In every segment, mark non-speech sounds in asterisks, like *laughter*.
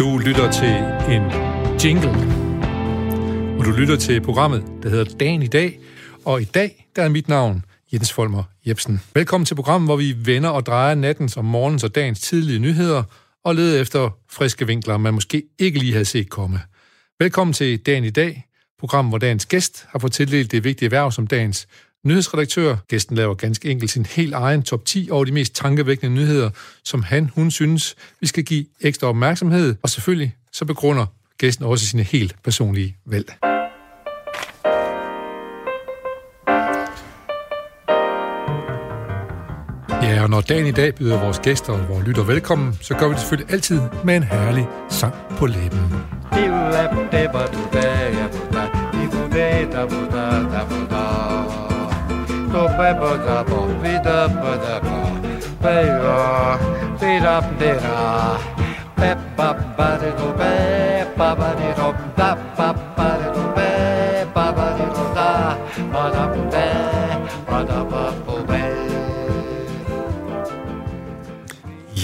Du lytter til en jingle, og du lytter til programmet, der hedder Dagen i dag. Og i dag, der er mit navn Jens Folmer Jebsen. Velkommen til programmet, hvor vi vender og drejer nattens og morgens og dagens tidlige nyheder og leder efter friske vinkler, man måske ikke lige havde set komme. Velkommen til Dagen i dag, program, hvor dagens gæst har fået tildelt det vigtige erhverv som dagens nyhedsredaktør. Gæsten laver ganske enkelt sin helt egen top 10 over de mest tankevækkende nyheder, som han, hun synes, vi skal give ekstra opmærksomhed. Og selvfølgelig så begrunder gæsten også sine helt personlige valg. Ja, og når dagen i dag byder vores gæster og vores lytter velkommen, så gør vi det selvfølgelig altid med en herlig sang på læben.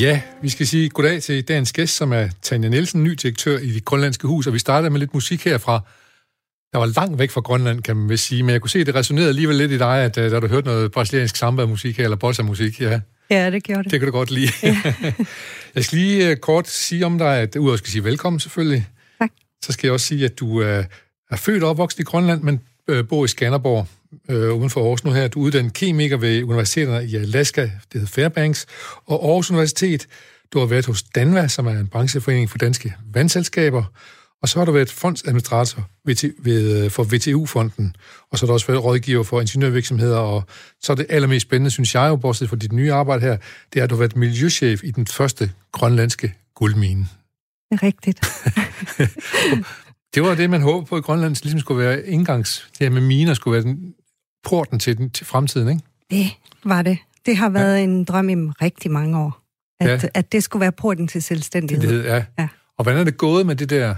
Ja, vi skal sige goddag til dagens gæst, som er Tanja Nielsen, ny direktør i det grønlandske hus, og vi starter med lidt musik herfra. Der var langt væk fra Grønland, kan man sige, men jeg kunne se, at det resonerede alligevel lidt i dig, at uh, da du hørte noget brasiliansk samba-musik eller bossa-musik, ja. Ja, det gjorde det. Det kan du godt lide. Ja. *laughs* jeg skal lige uh, kort sige om dig, at udover skal sige velkommen selvfølgelig, tak. så skal jeg også sige, at du uh, er født og opvokset i Grønland, men bor i Skanderborg, øh, uden for Aarhus nu her. Du er uddannet kemiker ved universiteterne i Alaska, det hedder Fairbanks, og Aarhus Universitet. Du har været hos Danva, som er en brancheforening for danske vandselskaber, og så har du været fondsadministrator ved, for VTU-fonden, og så har du også været rådgiver for ingeniørvirksomheder, og så er det allermest spændende, synes jeg jo, bortset fra dit nye arbejde her, det er, at du har været miljøchef i den første grønlandske guldmine. Det er rigtigt. *laughs* det var det, man håbede på i Grønland, ligesom skulle være indgangs, det her med miner skulle være den, porten til, den, til fremtiden, ikke? Det var det. Det har været ja. en drøm i rigtig mange år, at, ja. at det skulle være porten til selvstændighed. Det, ja. ja. Og hvordan er det gået med det der?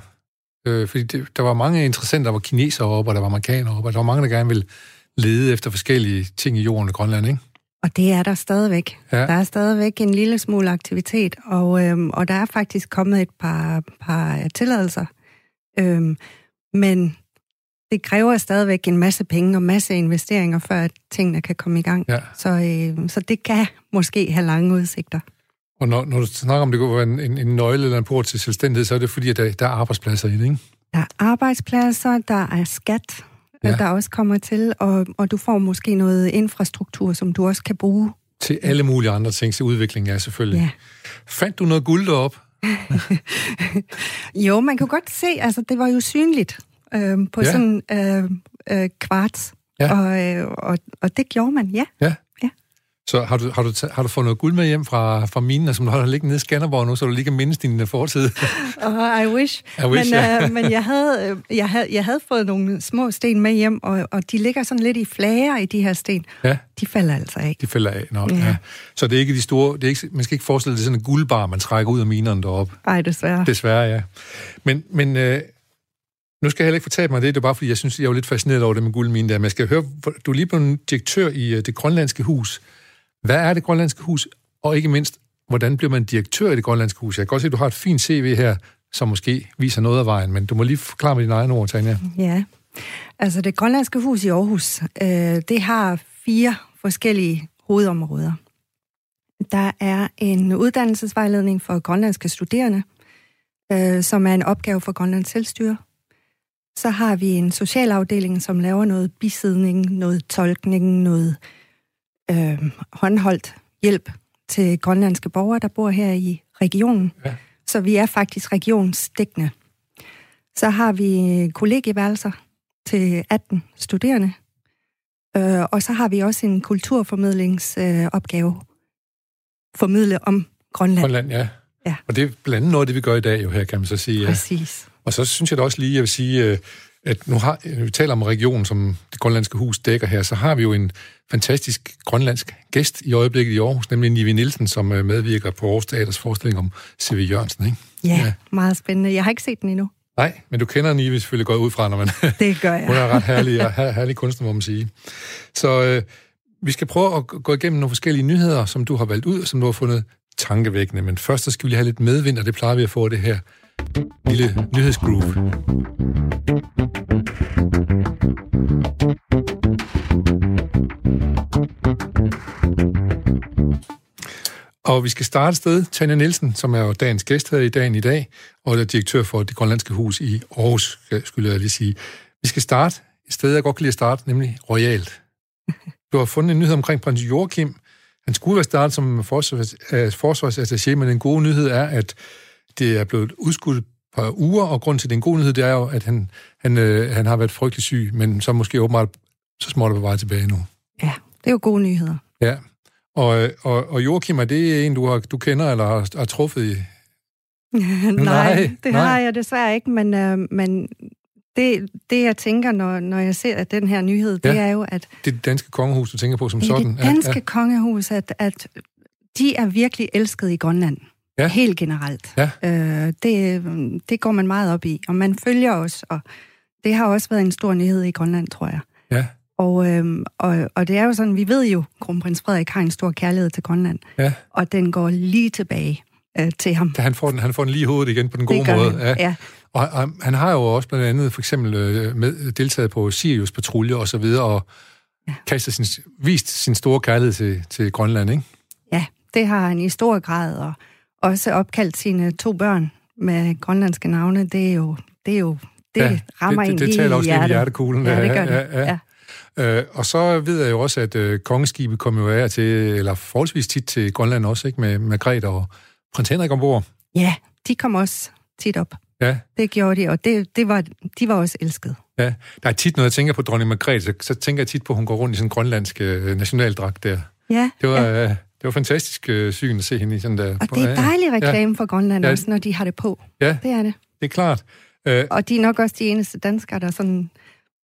Øh, fordi det, der var mange interessante, der var kinesere oppe, og der var amerikanere oppe, og der var mange, der gerne ville lede efter forskellige ting i jorden i Grønland, ikke? Og det er der stadigvæk. Ja. Der er stadigvæk en lille smule aktivitet, og, øhm, og der er faktisk kommet et par, par tilladelser. Øhm, men det kræver stadigvæk en masse penge og masse investeringer, før tingene kan komme i gang. Ja. Så, øh, så det kan måske have lange udsigter. Og når, når du snakker om, det kunne være en, en, en nøgle eller en port til selvstændighed, så er det fordi, at der, der er arbejdspladser i det, ikke? Der er arbejdspladser, der er skat, ja. der også kommer til, og, og du får måske noget infrastruktur, som du også kan bruge. Til alle mulige andre ting, til udvikling, ja, selvfølgelig. Ja. Fandt du noget guld derop? *laughs* jo, man kan godt se, altså det var jo synligt øh, på ja. sådan øh, øh, kvarts. Ja. Og, øh, og, og det gjorde man, ja. Ja. Så har du, har, du, har du fået noget guld med hjem fra, fra minen, som du har liggende nede i Skanderborg nu, så du lige kan mindes din fortid? *laughs* oh, I wish. I wish men ja. øh, men jeg, havde, øh, jeg, havde, jeg havde fået nogle små sten med hjem, og, og de ligger sådan lidt i flager i de her sten. Ja. De falder altså af. De falder af, nå. Ja. ja. Så det er ikke de store... Det er ikke, man skal ikke forestille sig, det sådan en guldbar, man trækker ud af minerne deroppe. Nej, desværre. Desværre, ja. Men, men øh, nu skal jeg heller ikke fortælle mig det, det er bare fordi, jeg synes, jeg er lidt fascineret over det med guldmine der. Men jeg skal høre, du er lige blevet direktør i øh, det grønlandske hus. Hvad er det grønlandske hus? Og ikke mindst, hvordan bliver man direktør i det grønlandske hus? Jeg kan godt se, at du har et fint CV her, som måske viser noget af vejen, men du må lige forklare med dine egne ord, Tanja. Ja, altså det grønlandske hus i Aarhus, øh, det har fire forskellige hovedområder. Der er en uddannelsesvejledning for grønlandske studerende, øh, som er en opgave for Grønlands Selvstyre. Så har vi en socialafdeling, som laver noget bisidning, noget tolkning, noget øh, håndholdt hjælp til grønlandske borgere, der bor her i regionen. Ja. Så vi er faktisk regionsdækkende. Så har vi kollegieværelser til 18 studerende. Øh, og så har vi også en kulturformidlingsopgave. Øh, formidle om Grønland. Grønland, ja. ja. Og det er blandt andet noget, det vi gør i dag jo her, kan man så sige. Præcis. Og så synes jeg da også lige, jeg vil sige, øh, at nu har, vi taler om regionen, som det grønlandske hus dækker her, så har vi jo en fantastisk grønlandsk gæst i øjeblikket i Aarhus, nemlig Nivi Nielsen, som øh, medvirker på Aarhus Teaters forestilling om C.V. Jørgensen, ikke? Ja, ja, meget spændende. Jeg har ikke set den endnu. Nej, men du kender Nivi selvfølgelig godt ud fra, når man... *laughs* Det gør jeg. Hun er ret herlig, her, herlig kunstner, må man sige. Så øh, vi skal prøve at gå igennem nogle forskellige nyheder, som du har valgt ud, og som du har fundet tankevækkende. Men først så skal vi lige have lidt medvind, og det plejer vi at få det her lille nyhedsgroove. Og vi skal starte sted. Tanja Nielsen, som er jo dagens gæst her i dagen i dag, og er direktør for det grønlandske hus i Aarhus, skulle jeg lige sige. Vi skal starte et sted, jeg godt kan lide at starte, nemlig Royalt. Du har fundet en nyhed omkring prins Joachim. Han skulle være startet som forsvars, øh, forsvarsattaché, men den gode nyhed er, at det er blevet udskudt par uger, og grund til den gode nyhed, det er jo, at han, han, øh, han har været frygtelig syg, men så måske åbenbart så småt på vej tilbage nu. Ja, det er jo gode nyheder. Ja, og, og, og Joachim, er det en, du, har, du kender eller har, har truffet i? *laughs* nej, nej, det nej. har jeg desværre ikke, men, øh, men det, det, jeg tænker, når, når jeg ser den her nyhed, det ja, er jo, at... Det er det danske kongehus, du tænker på som sådan? Det danske ja, ja. kongehus, at, at de er virkelig elsket i Grønland. Ja. Helt generelt. Ja. Øh, det, det går man meget op i, og man følger os, og det har også været en stor nyhed i Grønland, tror jeg. Ja. Og, øhm, og, og det er jo sådan, vi ved jo, kronprins Frederik har en stor kærlighed til Grønland, ja. og den går lige tilbage øh, til ham. Da han får den, han får den lige i hovedet igen på den gode måde. Han. Ja. ja. Og, og han har jo også blandt andet for eksempel øh, med, deltaget på Sirius patrulje og så videre, og ja. kastet sin, vist sin store kærlighed til, til Grønland, ikke? Ja, det har han i stor grad, og også opkaldt sine to børn med grønlandske navne. Det er jo, det er jo det ja, rammer det, det, det, det taler også lidt i hjertekuglen. Ja, det gør det. Ja, ja. Ja. Øh, og så ved jeg jo også, at øh, kongeskibet kommer jo af til, eller forholdsvis tit til Grønland også, ikke? Med Margrethe og prins Henrik ombord. Ja, de kom også tit op. Ja. Det gjorde de, og det, det var, de var også elsket. Ja, der er tit, når jeg tænker på dronning Margrethe, så, så tænker jeg tit på, at hun går rundt i sådan en grønlandsk øh, nationaldragt der. Ja. Det var, ja. Øh, det var fantastisk øh, syn at se hende i sådan der. Og det er dejlig reklame ja. for Grønland ja. også, når de har det på. Ja, det er det. Det er klart. Øh, og de er nok også de eneste danskere, der sådan,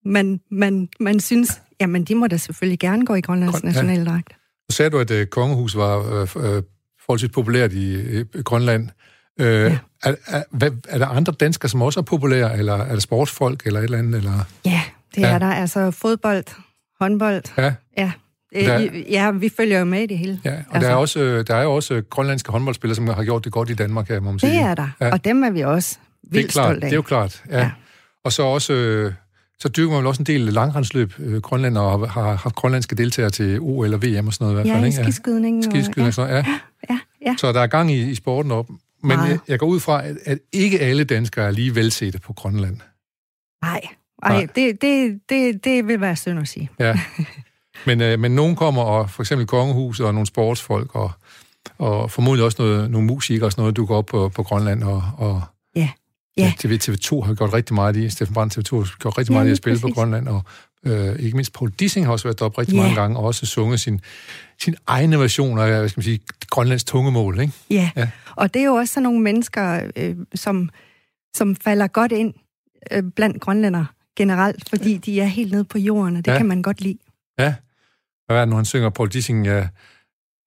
man, man, man synes, jamen de må da selvfølgelig gerne gå i Grønlands Grøn, nationaldragt. Ja. Så sagde du, at øh, kongehus var øh, øh, forholdsvis populært i øh, Grønland. Øh, ja. er, er, hvad, er der andre danskere, som også er populære, eller er det sportsfolk, eller et eller andet? Eller? Ja, det ja. er der. Altså fodbold, håndbold. Ja. ja. Der, ja, vi følger jo med i det hele. Ja, og altså. der, er også, der er jo også grønlandske håndboldspillere, som har gjort det godt i Danmark, må man sige. Det er der, ja. og dem er vi også vildt det er klart, stolte af. Det er jo klart, ja. ja. Og så også... Så dyrker man vel også en del langrendsløb. Grønland og har haft grønlandske deltagere til O eller VM og sådan noget i hvert fald. Ja, ikke? skiskydning. Skiskydning og, ja. sådan noget, ja. ja. Ja, Så der er gang i, i sporten op. Men jeg, jeg går ud fra, at, at ikke alle danskere er lige velsete på Grønland. Nej, Ej, det, det, det, det vil være synd at sige. Ja. *laughs* Men, øh, men nogen kommer, og for eksempel kongehuset og nogle sportsfolk, og, og formodentlig også noget, nogle musikere og sådan noget, du går op på, på Grønland. Og, og ja. Ja. TV, TV2 har gjort rigtig meget i, Steffen Brandt TV2 har gjort rigtig ja, meget i at spille præcis. på Grønland, og øh, ikke mindst Paul Dissing har også været deroppe rigtig ja. mange gange, og også sunget sin, sin egne version af, hvad skal man sige, Grønlands tungemål, ikke? Ja. ja, og det er jo også sådan nogle mennesker, øh, som, som falder godt ind øh, blandt grønlænder generelt, fordi de er helt nede på jorden, og det ja. kan man godt lide. Ja, hvad er det nu, han synger? Paul Dissing, ja,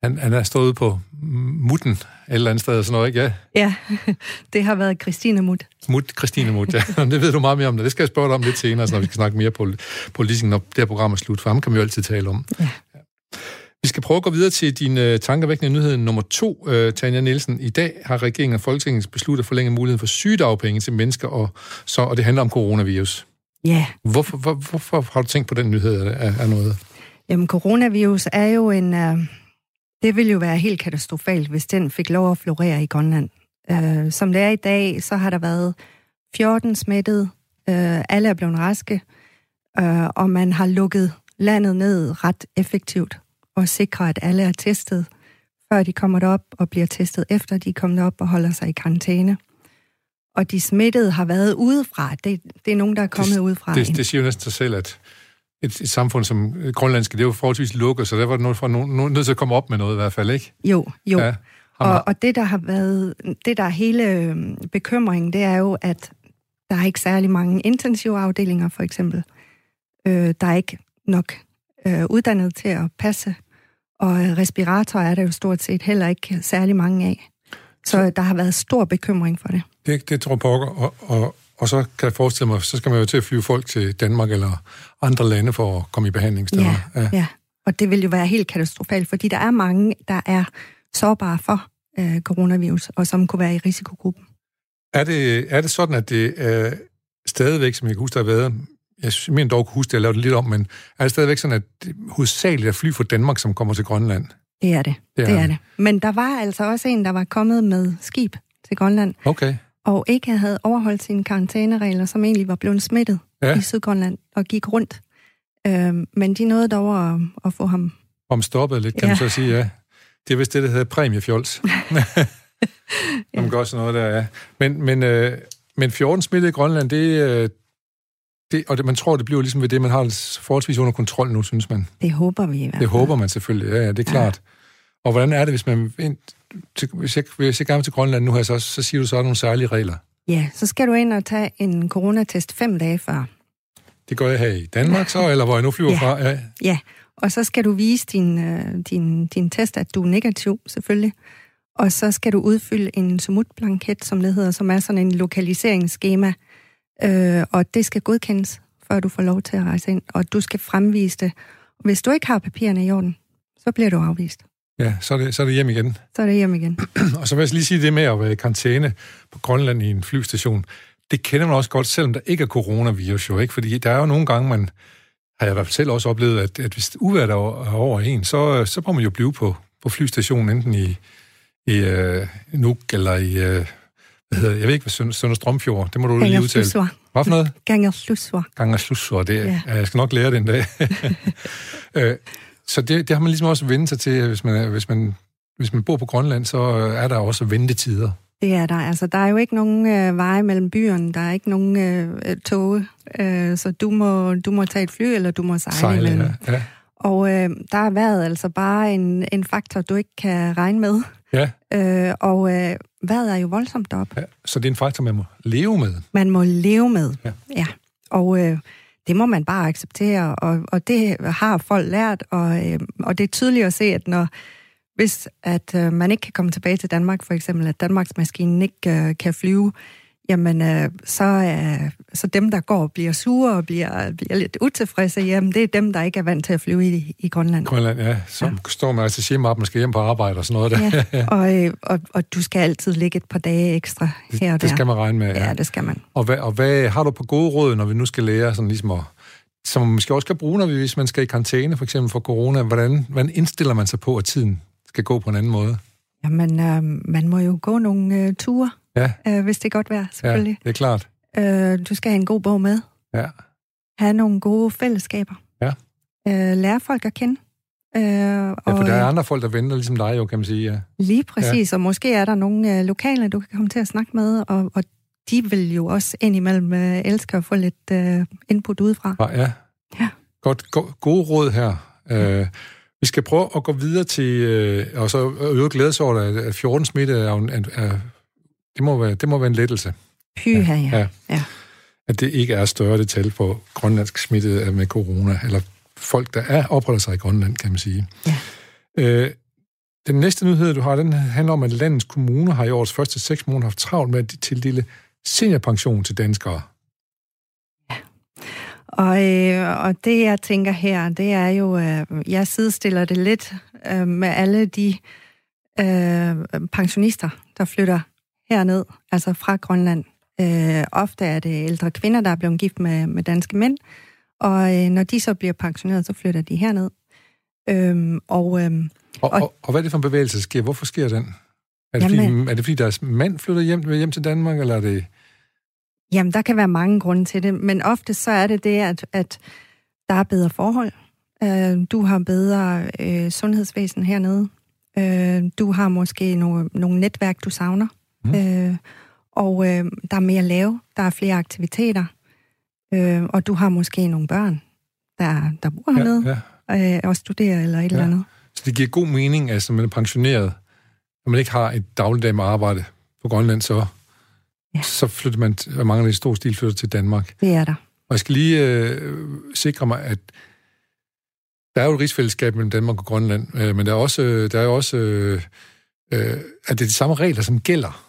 han, han er stået på mutten et eller andet sted sådan noget, ikke? Ja, ja *laughs* det har været Christine Mut. Mut, Christine Mut, ja. *laughs* det ved du meget mere om. Det, det skal jeg spørge dig om lidt senere, når vi skal snakke mere på, på Dissing, når det her program er slut, for ham kan vi jo altid tale om. Ja. ja. Vi skal prøve at gå videre til din uh, tankevækkende nyhed nummer to, uh, Tanja Nielsen. I dag har regeringen og Folketinget besluttet at forlænge muligheden for sygedagpenge til mennesker, og, så, og det handler om coronavirus. Ja. Hvorfor, hvor, hvorfor har du tænkt på den nyhed af, af noget? Jamen, coronavirus er jo en... Uh, det ville jo være helt katastrofalt, hvis den fik lov at florere i Grønland. Uh, som det er i dag, så har der været 14 smittet. Uh, alle er blevet raske. Uh, og man har lukket landet ned ret effektivt og sikrer, at alle er testet, før de kommer derop, og bliver testet efter de er kommet op og holder sig i karantæne. Og de smittede har været udefra. Det, det er nogen, der er kommet det, udefra. Det, det siger jo næsten sig selv, at et, et samfund som grønlandske, det er jo forholdsvis lukket, så der var noget fra nogen, nødt til at komme op med noget i hvert fald, ikke? Jo, jo. Ja, og, og det, der har været, det der er hele øhm, bekymringen, det er jo, at der er ikke særlig mange intensivafdelinger, for eksempel. Øh, der er ikke nok øh, uddannet til at passe, og respiratorer er der jo stort set heller ikke særlig mange af. Så, så der har været stor bekymring for det. Det, det tror jeg på, og, og og så kan jeg forestille mig, så skal man jo til at flyve folk til Danmark eller andre lande for at komme i behandlingssteder. Ja, ja. ja. og det vil jo være helt katastrofalt, fordi der er mange, der er sårbare for øh, coronavirus, og som kunne være i risikogruppen. Er det, er det sådan, at det er stadigvæk, som jeg kan huske, der har været, jeg mener dog kunne huske, at jeg lavede det lidt om, men er det stadigvæk sådan, at det hovedsageligt er fly fra Danmark, som kommer til Grønland? Det er det. Det Det er er, det. det. Men der var altså også en, der var kommet med skib til Grønland, Okay. Og ikke havde overholdt sine karantæneregler, som egentlig var blevet smittet Ja. ja. i Sydgrønland og gik rundt. Øhm, men de nåede dog at, at få ham. Om stoppet lidt, kan ja. Ja. man så sige, ja. Det er vist det, der hedder præmiefjols. *laughs* *laughs* Som gør sådan noget der, ja. Men, men, øh, men 14 smittede i Grønland, det, øh, det, og det, man tror, det bliver ligesom ved det, man har forholdsvis under kontrol nu, synes man. Det håber vi i hvert fald. Det håber man selvfølgelig, ja, ja det er klart. Og hvordan er det, hvis man... Til, hvis, jeg, hvis jeg gerne vil til Grønland nu her, så, så siger du så nogle særlige regler. Ja, så skal du ind og tage en coronatest fem dage før. Det gør jeg her i Danmark så, eller hvor jeg nu flyver Ja. fra. Ja, Ja, og så skal du vise din, øh, din, din test, at du er negativ, selvfølgelig. Og så skal du udfylde en sumutblanket, som det hedder, som er sådan en lokaliseringsskema. Øh, og det skal godkendes, før du får lov til at rejse ind. Og du skal fremvise det. Hvis du ikke har papirerne i orden, så bliver du afvist. Ja så, er det, så er det hjem igen. Så er det hjem igen. *clears throat* Og så vil jeg lige sige det med at være i karantæne på Grønland i en flystation. Det kender man også godt, selvom der ikke er coronavirus jo, ikke? Fordi der er jo nogle gange, man har jeg i hvert fald selv også oplevet, at, at hvis uværet er over er en, så, så må man jo blive på, på flystationen, enten i, i uh, Nuuk eller i, uh, hvad hedder, jeg ved ikke, hvad Sønder, Sønder Strømfjord, det må du lige udtale. Flusvar. Hvad for noget? Ganger Flusvar. Ganger Slussor, det ja. Ja. jeg skal nok lære det en dag. *laughs* Så det, det har man ligesom også vendt sig til, hvis man, hvis man, hvis man bor på Grønland, så er der også ventetider. Det er der. Altså, der er jo ikke nogen øh, veje mellem byerne. Der er ikke nogen øh, øh, tog. Øh, så du må, du må tage et fly, eller du må sejle, Sejle, imellem. ja. ja. Og øh, der er vejret altså bare en, en faktor, du ikke kan regne med. Ja, Øh, og øh, vejret er jo voldsomt op. ja, så det er en faktor, man må leve med. Man må leve med. Ja. ja. Og øh, det må man bare acceptere, og, og det har folk lært, og, øh, og det er tydeligt at se, at når hvis at øh, man ikke kan komme tilbage til Danmark, for eksempel, at Danmarks maskinen ikke øh, kan flyve, jamen øh, så, øh, så dem, der går og bliver sure og bliver, bliver lidt utilfredse, jamen det er dem, der ikke er vant til at flyve i, i Grønland. Grønland, ja, som ja. står med op, man skal hjem på arbejde og sådan noget der. Ja, *laughs* og, øh, og, og du skal altid ligge et par dage ekstra her og der. Det skal man regne med, ja. Ja, det skal man. Og, hvad, og hvad har du på gode råd, når vi nu skal lære sådan ligesom at, som man måske også skal bruge, når vi, hvis man skal i karantæne, for eksempel for corona, hvordan, hvordan indstiller man sig på, at tiden skal gå på en anden måde? Jamen, øh, man må jo gå nogle øh, ture, Ja, øh, hvis det godt være, ja selvfølgelig. det er klart. Øh, du skal have en god bog med. Ja. Have nogle gode fællesskaber. Ja. Øh, lære folk at kende. Øh, Ja, for og, der er øh, andre folk, der venter ligesom dig jo, kan man sige. Ja. Lige præcis, ja. og måske er der nogle øh, lokale, du kan komme til at snakke med, og, og de vil jo også indimellem øh, elske at få lidt øh, input udefra. Ja. ja. Ja. Godt, go, gode råd her. Øh, vi skal prøve at gå videre til, øh, og så øvrigt glæde sig over, at- at 14 smitte er, er, er det, må være, det må være en lettelse, Pyha, ja. Ja. ja. ja. at det ikke er større det tal på grønlandsk smittede med corona, eller folk, der er opholder sig i Grønland, kan man sige. Ja. Øh, den næste nyhed, du har, den handler om, at landets kommuner har i årets første seks måneder haft travlt med at tildele seniorpension til danskere. Og, øh, og det, jeg tænker her, det er jo, øh, jeg sidestiller det lidt øh, med alle de øh, pensionister, der flytter herned, altså fra Grønland. Øh, ofte er det ældre kvinder, der er blevet gift med, med danske mænd, og øh, når de så bliver pensioneret, så flytter de herned. Øh, og øh, Og, Og- og, og hvad er det for en bevægelse, der sker? Hvorfor sker den? Er det, fordi, Jamen- er det fordi, deres mand flytter hjem, hjem til Danmark, eller er det... Jamen, der kan være mange grunde til det, men ofte så er det det, at, at der er bedre forhold. Øh, du har bedre øh, sundhedsvæsen hernede. Øh, du har måske nogle, nogle netværk, du savner. Mm. Øh, og øh, der er mere at lave. Der er flere aktiviteter. Øh, og du har måske nogle børn, der, der bor hernede Ja, ja. øh, og studerer eller et ja. eller andet. Så det giver god mening, at man er pensioneret, når man ikke har et dagligdag med arbejde på Grønland, så, ja. Så flytter man, og mange af de store stil flytter til Danmark. Det er der. Og jeg skal lige øh, sikre mig, at der er jo et rigsfællesskab mellem Danmark og Grønland, øh, men der er også, øh, der er også øh, øh, at det er de samme regler, som gælder.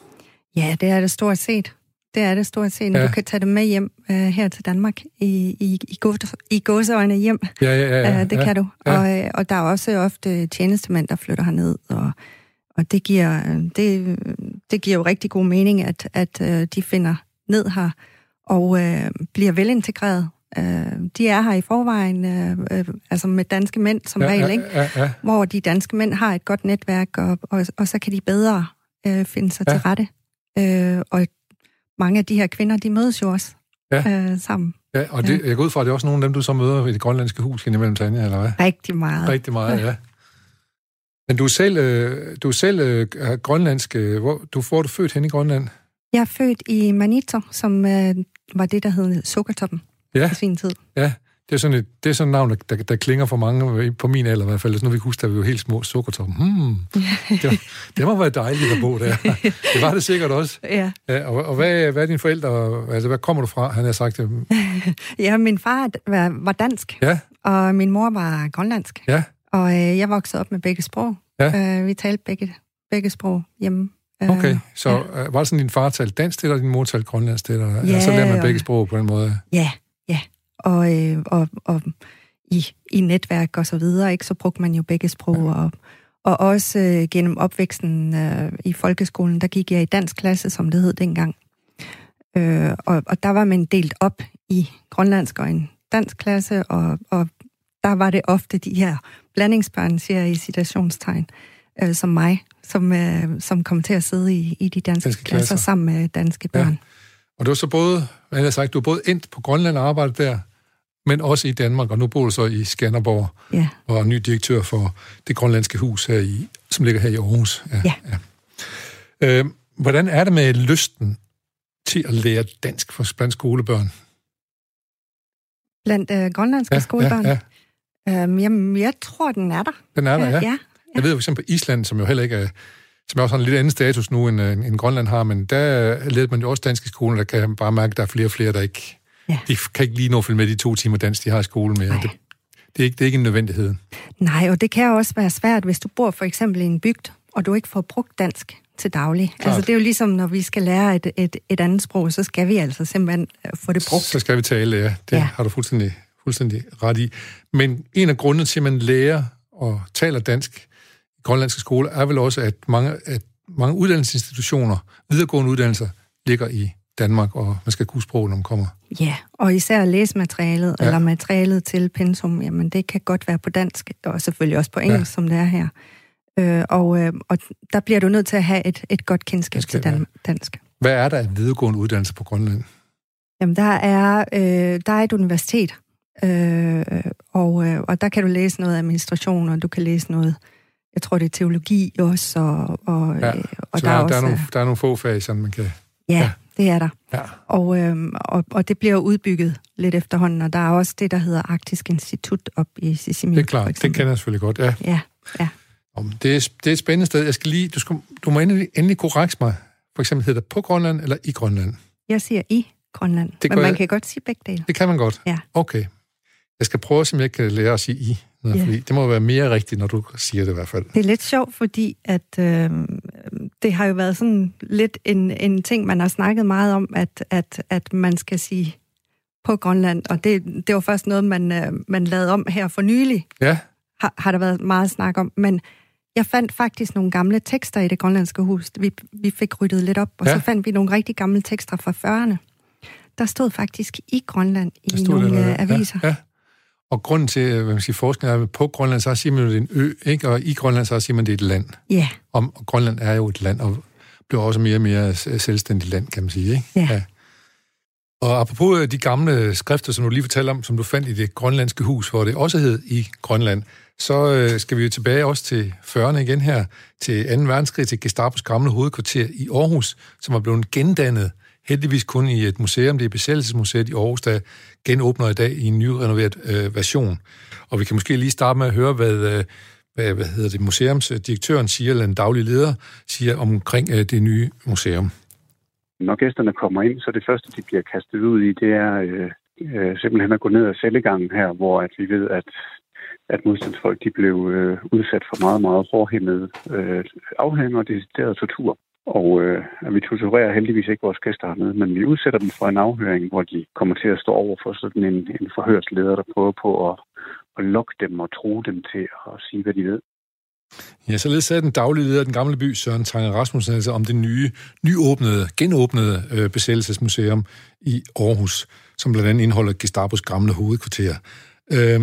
Ja, det er det stort set. Det er det stort set. Ja. Ja. Du kan tage det med hjem øh, her til Danmark i, i, i, gås, i gåseøjne hjem. Ja, ja, ja. ja Ja, det ja. kan du. Ja. Ja. Og, øh, og der er også ofte tjenestemænd, der flytter herned, og, og det giver, øh, det, det giver jo rigtig god mening, at, at øh, de finder ned her og øh, bliver velintegreret. Øh, de er her i forvejen, øh, øh, altså med danske mænd som Ja, regel, ja, ikke? ja, ja. hvor de danske mænd har et godt netværk, og, og, og så kan de bedre øh, finde sig Ja. ja. til rette. Øh, og mange af de her kvinder, de mødes jo også Ja. øh, sammen Ja, og det, jeg går ud fra, at det er også nogle af dem, du så møder i det grønlandske hus indimellem, Tanja, eller hvad? rigtig meget. Rigtig meget, ja. Men du er selv, øh, du er selv øh, grønlandsk. øh, Hvor, du, hvor er du født hen i Grønland? Jeg er født i Manito, som øh, var det, der hed Sukkertoppen Ja. i sin tid. Ja, det er sådan et, det er sådan et navn, der, der, der klinger for mange, på min alder i hvert fald. Så nu vi husker, at vi var helt små sukkertoppen. Hmm, *laughs* det, var, det må være dejligt at bo der. *laughs* Det var det sikkert også. Ja. Ja, og, og hvad, hvad er dine forældre? Altså, hvad kommer du fra? Han har sagt det. *laughs* ja, min far var, dansk, Ja, og min mor var grønlandsk. ja, Og øh, jeg voksede op med begge sprog. Ja. Øh, vi talte begge, begge sprog hjemme. Øh, okay. Så ja. øh, var det sådan, din far talte dansk, eller din mor talte grønlandsk? Eller, Ja, ja, så lærer man begge sprog på den måde. Ja. Og, øh, og, og i, i netværk og så videre, ikke, så brugte man jo begge sprog. Ja. Og, og også øh, gennem opvæksten øh, i folkeskolen, der gik jeg i dansk klasse, som det hed dengang. Øh, og, og der var man delt op i grønlandsk og en dansk klasse, og, og der var det ofte de her blandingsbørn, siger jeg i citationstegn, øh, som mig, som, øh, som kom til at sidde i, i de danske, Danske klasser. klasser sammen med danske Ja. Og du har så både, hvad jeg sagt, du har både endt på Grønland og arbejdet der, men også i Danmark, og nu bor du så i Skanderborg, Ja. og er ny direktør for det grønlandske hus, her i, som ligger her i Aarhus. Ja. ja. Øh, hvordan er det med lysten til at lære dansk for blandt skolebørn? Blandt øh, grønlandske Ja, skolebørn? ja, ja. Øhm, jamen, jeg tror, den er der. Den er der, ja. ja. Jeg ved for eksempel på Island, som jo heller ikke er, som også har en lidt anden status nu, end, øh, end Grønland har, men der leder man jo også dansk i skolen, der kan bare mærke, at der er flere og flere, der ikke, Ja. de kan ikke lige nå at følge med de to timer dansk, de har i skolen mere. Det, det, er ikke, det er ikke en nødvendighed. Nej, og det kan også være svært, hvis du bor for eksempel i en bygd, og du ikke får brugt dansk til daglig. Klart. Altså, det er jo ligesom, når vi skal lære et, et, et andet sprog, så skal vi altså simpelthen øh, få det brugt. Så skal vi tale, ja. Det ja. Har du fuldstændig, fuldstændig ret i. Men en af grundene til, at man lærer og taler dansk grønlandske skoler, er vel også, at mange, at mange uddannelsesinstitutioner, videregående uddannelser, ligger i Danmark, og man skal kunne sproget, når man kommer. Ja, og især læsematerialet, Ja. eller materialet til pensum, jamen det kan godt være på dansk, og selvfølgelig også på engelsk, Ja. som det er her. Øh, og, øh, og der bliver du nødt til at have et, et godt kendskab skal til dan- dansk. Hvad er der af videregående uddannelse på Grønland? Jamen, der er, øh, der er et universitet, øh, og, øh, og der kan du læse noget administration, og du kan læse noget, jeg tror det er teologi også, og, og, Ja, øh, og Så der, der, er også... der, er nogle, der er nogle få fag, som man kan... ja, ja. det er der. Ja. Og, øh, og, og det bliver udbygget lidt efterhånden, og der er også det, der hedder Arktisk Institut op i Sisimiut. Det er klart, det kender jeg selvfølgelig godt, ja. Ja, ja. Om, det, er, det er et spændende sted. Jeg skal lige, du, skal, du må endelig, endelig korrekte mig. For eksempel hedder det på Grønland eller i Grønland. Jeg siger i Grønland, Det men man jeg- kan godt sige begge dele. Det kan man godt? Ja. Okay. Jeg skal prøve, om jeg kan lære at sige i. Nå, Ja. fordi det må være mere rigtigt, når du siger det i hvert fald. Det er lidt sjovt, fordi at øh, det har jo været sådan lidt en, en ting, man har snakket meget om, at, at, at man skal sige på Grønland, og det, det var først noget, man, øh, man lavede om her for nylig, Ja, har, har der været meget snak om, men jeg fandt faktisk nogle gamle tekster i det grønlandske hus. Vi, vi fik ryddet lidt op, og Ja. så fandt vi nogle rigtig gamle tekster fra 40'erne. Der stod faktisk i Grønland i nogle det, øh, der. aviser. Ja, ja. Og grunden til, hvad man siger, forskning er, at på Grønland, så siger man jo, det er en ø, ikke? og i Grønland, så siger man, det er et land. Ja, Om, og Grønland er jo et land, og bliver også mere og mere selvstændigt land, kan man sige. Ikke? Ja. ja. Og apropos øh, de gamle skrifter, som du lige fortalte om, som du fandt i det grønlandske hus, hvor det også hed i Grønland, så øh, skal vi jo tilbage også til 40'erne igen her, til 2. verdenskrig, til Gestapos gamle hovedkvarter i Aarhus, som er blevet gendannet, heldigvis kun i et museum, det er Besættelsesmuseet i Aarhus, der genåbner i dag i en nyrenoveret øh, version. Og vi kan måske lige starte med at høre, hvad, øh, hvad, hvad hedder det, museumsdirektøren siger, eller en daglig leder siger omkring øh, det nye museum. Når gæsterne kommer ind, så det første, de bliver kastet ud i, det er øh, øh, simpelthen at gå ned ad cellegangen her, hvor at vi ved, at, at modstandsfolk de blev øh, udsat for meget, meget hårdhændede øh, afhæng og decideret tortur. Og øh, vi torturerer heldigvis ikke vores gæster hernede, men vi udsætter dem for en afhøring, hvor de kommer til at stå over for sådan en, en forhørsleder, der prøver på at, at lokke dem og tro dem til at sige, hvad de ved. Ja, således sagde den daglige leder af den gamle by, Søren Tange Rasmussen, altså om det nye, nyåbnede, genåbnede øh, besættelsesmuseum i Aarhus, som blandt andet indeholder Gestapos gamle hovedkvarter. Øh,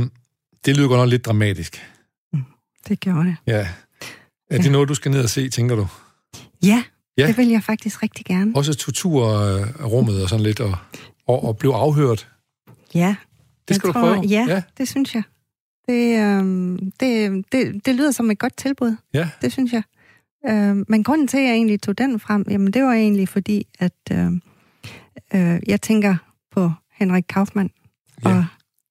det lyder godt nok lidt dramatisk. Mm, det gjorde det. Ja. Er det ja. noget, du skal ned og se, tænker du? Ja, ja. det vil jeg faktisk rigtig gerne. Også torturrummet og sådan lidt, og, og, og blive afhørt. Ja. Det skal jeg du tror, prøve? Ja, ja, det synes jeg. Det, øh, det, det, det lyder som et godt tilbud. Ja. Det synes jeg. Øh, men grunden til, at jeg egentlig tog den frem, jamen det var egentlig fordi, at øh, øh, jeg tænker på Henrik Kaufmann. Ja, og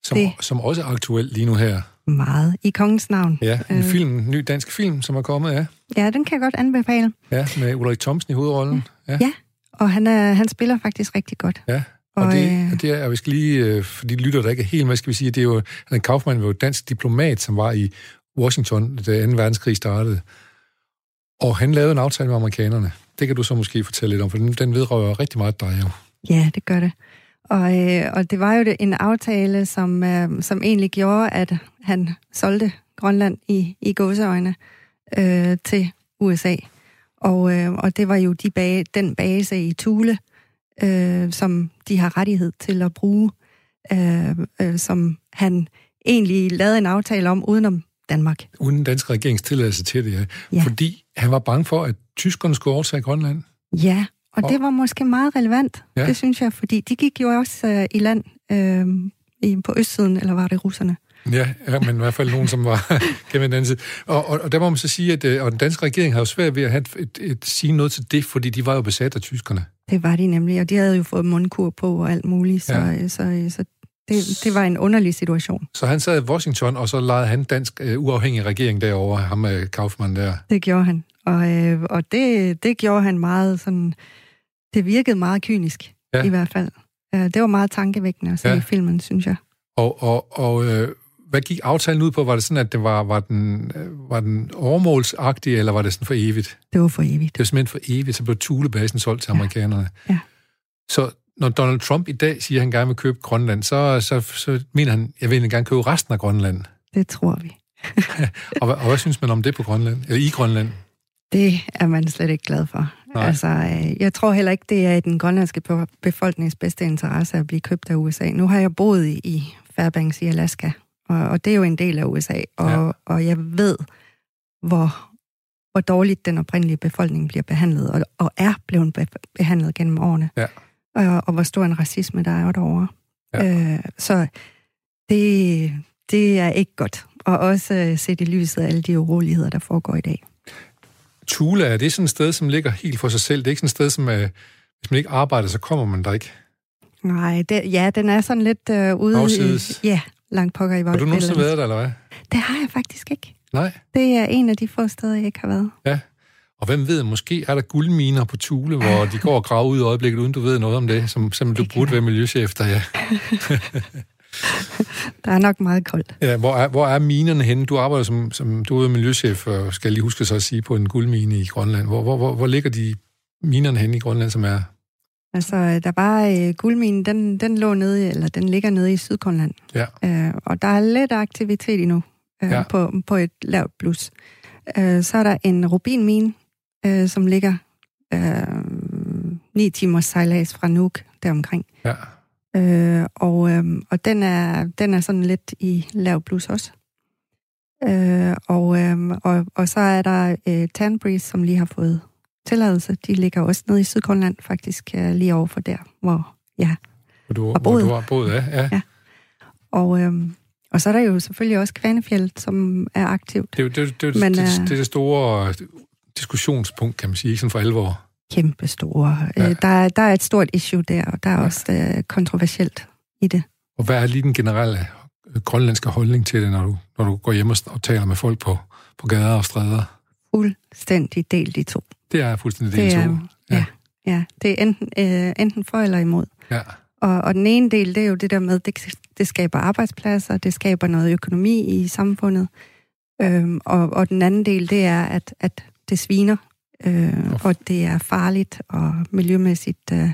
som, det, som også er aktuel lige nu her. Meget. I Kongens Navn. Ja, en øh, film, en ny dansk film, som er kommet, ja. Ja, den kan jeg godt anbefale. Ja, med Ulrik Thomsen i hovedrollen. Ja, ja og han, er, han spiller faktisk rigtig godt. Ja, og, og det, øh, og det er, og vi skal lige, øh, for de lytter, der ikke er helt med, skal vi sige, det er jo, Henrik Kaufmann var jo dansk diplomat, som var i Washington, da 2. verdenskrig startede. Og han lavede en aftale med amerikanerne. Det kan du så måske fortælle lidt om, for den, den vedrører rigtig meget dig jo. Ja, det gør det. Og, øh, og det var jo en aftale, som, øh, som egentlig gjorde, at han solgte Grønland i, i gåseøjne øh, til USA. Og, øh, og det var jo de base, den base i Thule, øh, som de har rettighed til at bruge, øh, øh, som han egentlig lavede en aftale om udenom Danmark. Uden den danske regerings tilladelse til det, ja. ja. Fordi han var bange for, at tyskerne skulle overtage Grønland. Ja, og, og det var måske meget relevant, ja. det synes jeg, fordi de gik jo også øh, i land øh, i, på østsiden, eller var det russerne? Ja, ja, men i hvert fald nogen, som var *laughs* gennem den anden side. Og, og, og der må man så sige, at øh, og den danske regering har jo svært ved at have et, et, et, sige noget til det, fordi de var jo besat af tyskerne. Det var de nemlig, og de havde jo fået mundkur på og alt muligt, så, ja. så, så, så det, det var en underlig situation. Så han sad i Washington, og så lejede han dansk uh, uafhængig regering derovre, ham med Kaufmann der. Det gjorde han, og, øh, og det, det gjorde han meget sådan, det virkede meget kynisk, ja. i hvert fald. Det var meget tankevækkende at se ja. i filmen, synes jeg. Og, og, og øh, hvad gik aftalen ud på? Var det sådan, at det var, var, den, øh, var den overmålsagtig, eller var det sådan for evigt? Det var for evigt. Det var simpelthen for evigt, så blev Thulebasen solgt til amerikanerne. Ja. ja. Så når Donald Trump i dag siger, at han gerne vil købe Grønland, så, så, så mener han, jeg vil gerne købe resten af Grønland. Det tror vi. *laughs* og, og hvad synes man om det på Grønland? Eller i Grønland? Det er man slet ikke glad for. Nej. Altså, øh, jeg tror heller ikke, det er i den grønlandske befolknings bedste interesse at blive købt af USA. Nu har jeg boet i Fairbanks i Alaska, og, og det er jo en del af USA, og, ja. og jeg ved, hvor, hvor dårligt den oprindelige befolkning bliver behandlet, og, og er blevet be- behandlet gennem årene. Ja. Og, og hvor stor en racisme der er derovre. Ja. Øh, så det, det er ikke godt. Og også øh, set i lyset af alle de uroligheder, der foregår i dag. Tula, er det sådan et sted, som ligger helt for sig selv? Det er ikke sådan et sted, som er, hvis man ikke arbejder, så kommer man der ikke? Nej, det, ja, den er sådan lidt øh, ude Afsides. i... Ja, langt pokker i Har du nogensinde været der, eller hvad? Det har jeg faktisk ikke. Nej? Det er en af de få steder, jeg ikke har været. Ja. Og hvem ved, måske er der guldminer på Tule, hvor de går og graver ud i øjeblikket, uden du ved noget om det, som, som du burde være miljøchef der, ja. *laughs* *laughs* der er nok meget koldt. Ja, hvor er, hvor er minerne henne? Du arbejder som, som du er miljøchef, og skal lige huske så at sige, på en guldmine i Grønland. Hvor, hvor, hvor, hvor ligger de minerne henne i Grønland, som er Altså, der var øh, guldminen, den, den lå nede, eller den ligger nede i Sydgrønland. Ja. Øh, og der er lidt aktivitet endnu øh, ja. på, på et lavt blus. Øh, så er der en rubinmine, øh, som ligger øh, 9 timers sejlads fra Nuuk deromkring. Ja. Øh, og øh, og den, er, den er sådan lidt i lav blus også. Øh, og, øh, og, og så er der øh, Tanbreeze, som lige har fået tilladelse. De ligger også nede i Sydgrønland, faktisk lige overfor der, hvor jeg hvor du, har boet. Hvor du har boet, ja. ja. ja. Og, øhm, og så er der jo selvfølgelig også Kvanefjeld, som er aktivt. Det er det, det, det, Men, det, det, det er det store diskussionspunkt, kan man sige, sådan for alvor. Kæmpe store. Ja. Øh, der, der er et stort issue der, og der er ja. også øh, kontroversielt i det. Og hvad er lige den generelle øh, grønlandske holdning til det, når du, når du går hjem og, og taler med folk på, på gader og stræder? Fuldstændig delt i to. Det er fuldstændig delt i to. Ja. ja, ja. Det er enten, øh, enten for eller imod. Ja. Og, og den ene del, det er jo det der med, det, det skaber arbejdspladser, det skaber noget økonomi i samfundet. Øhm, og, og den anden del, det er, at, at det sviner, øh, og det er farligt, og miljømæssigt øh,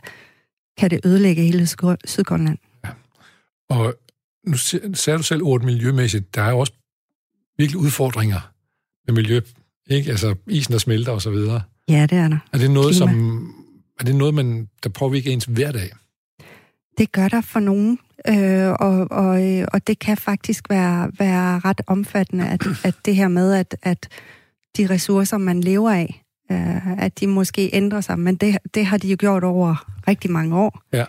kan det ødelægge hele Sydgrønland. Ja. Og nu sagde du selv ordet miljømæssigt. Der er jo også virkelig udfordringer med miljø, ikke? Altså isen, der smelter og så videre. Ja, det er der. Er det noget, Klima. som, er det noget, man, der påvirker ens hverdag? Det gør der for nogen, øh, og, og, øh, og det kan faktisk være, være ret omfattende, at, at det her med, at, at de ressourcer, man lever af, øh, at de måske ændrer sig, men det, det har de jo gjort over rigtig mange år. Ja.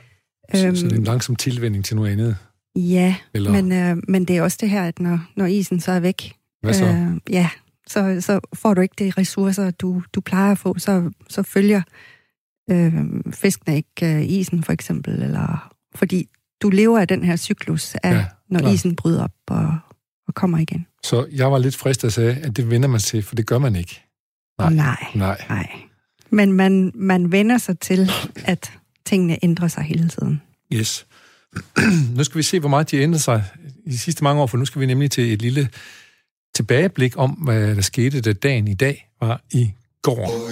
Så, Øhm. så det er en langsom tilvænding til noget andet. Ja, Eller men, øh, men det er også det her, at når, når isen så er væk, hvad så? Øh, ja, så, så får du ikke de ressourcer, du, du plejer at få, så, så følger øh, fiskene ikke øh, isen, for eksempel, eller fordi du lever af den her cyklus af, Ja, når isen bryder op og, og kommer igen. Så jeg var lidt fristet at sige, at det vender man til, for det gør man ikke. Nej. Nej, Nej. nej. Men man, man vender sig til, at tingene ændrer sig hele tiden. Yes. *clears throat* nu skal vi se, hvor meget de har ændret sig i de sidste mange år, for nu skal vi nemlig til et lille tilbageblik om, hvad der skete, da dagen i dag var i går.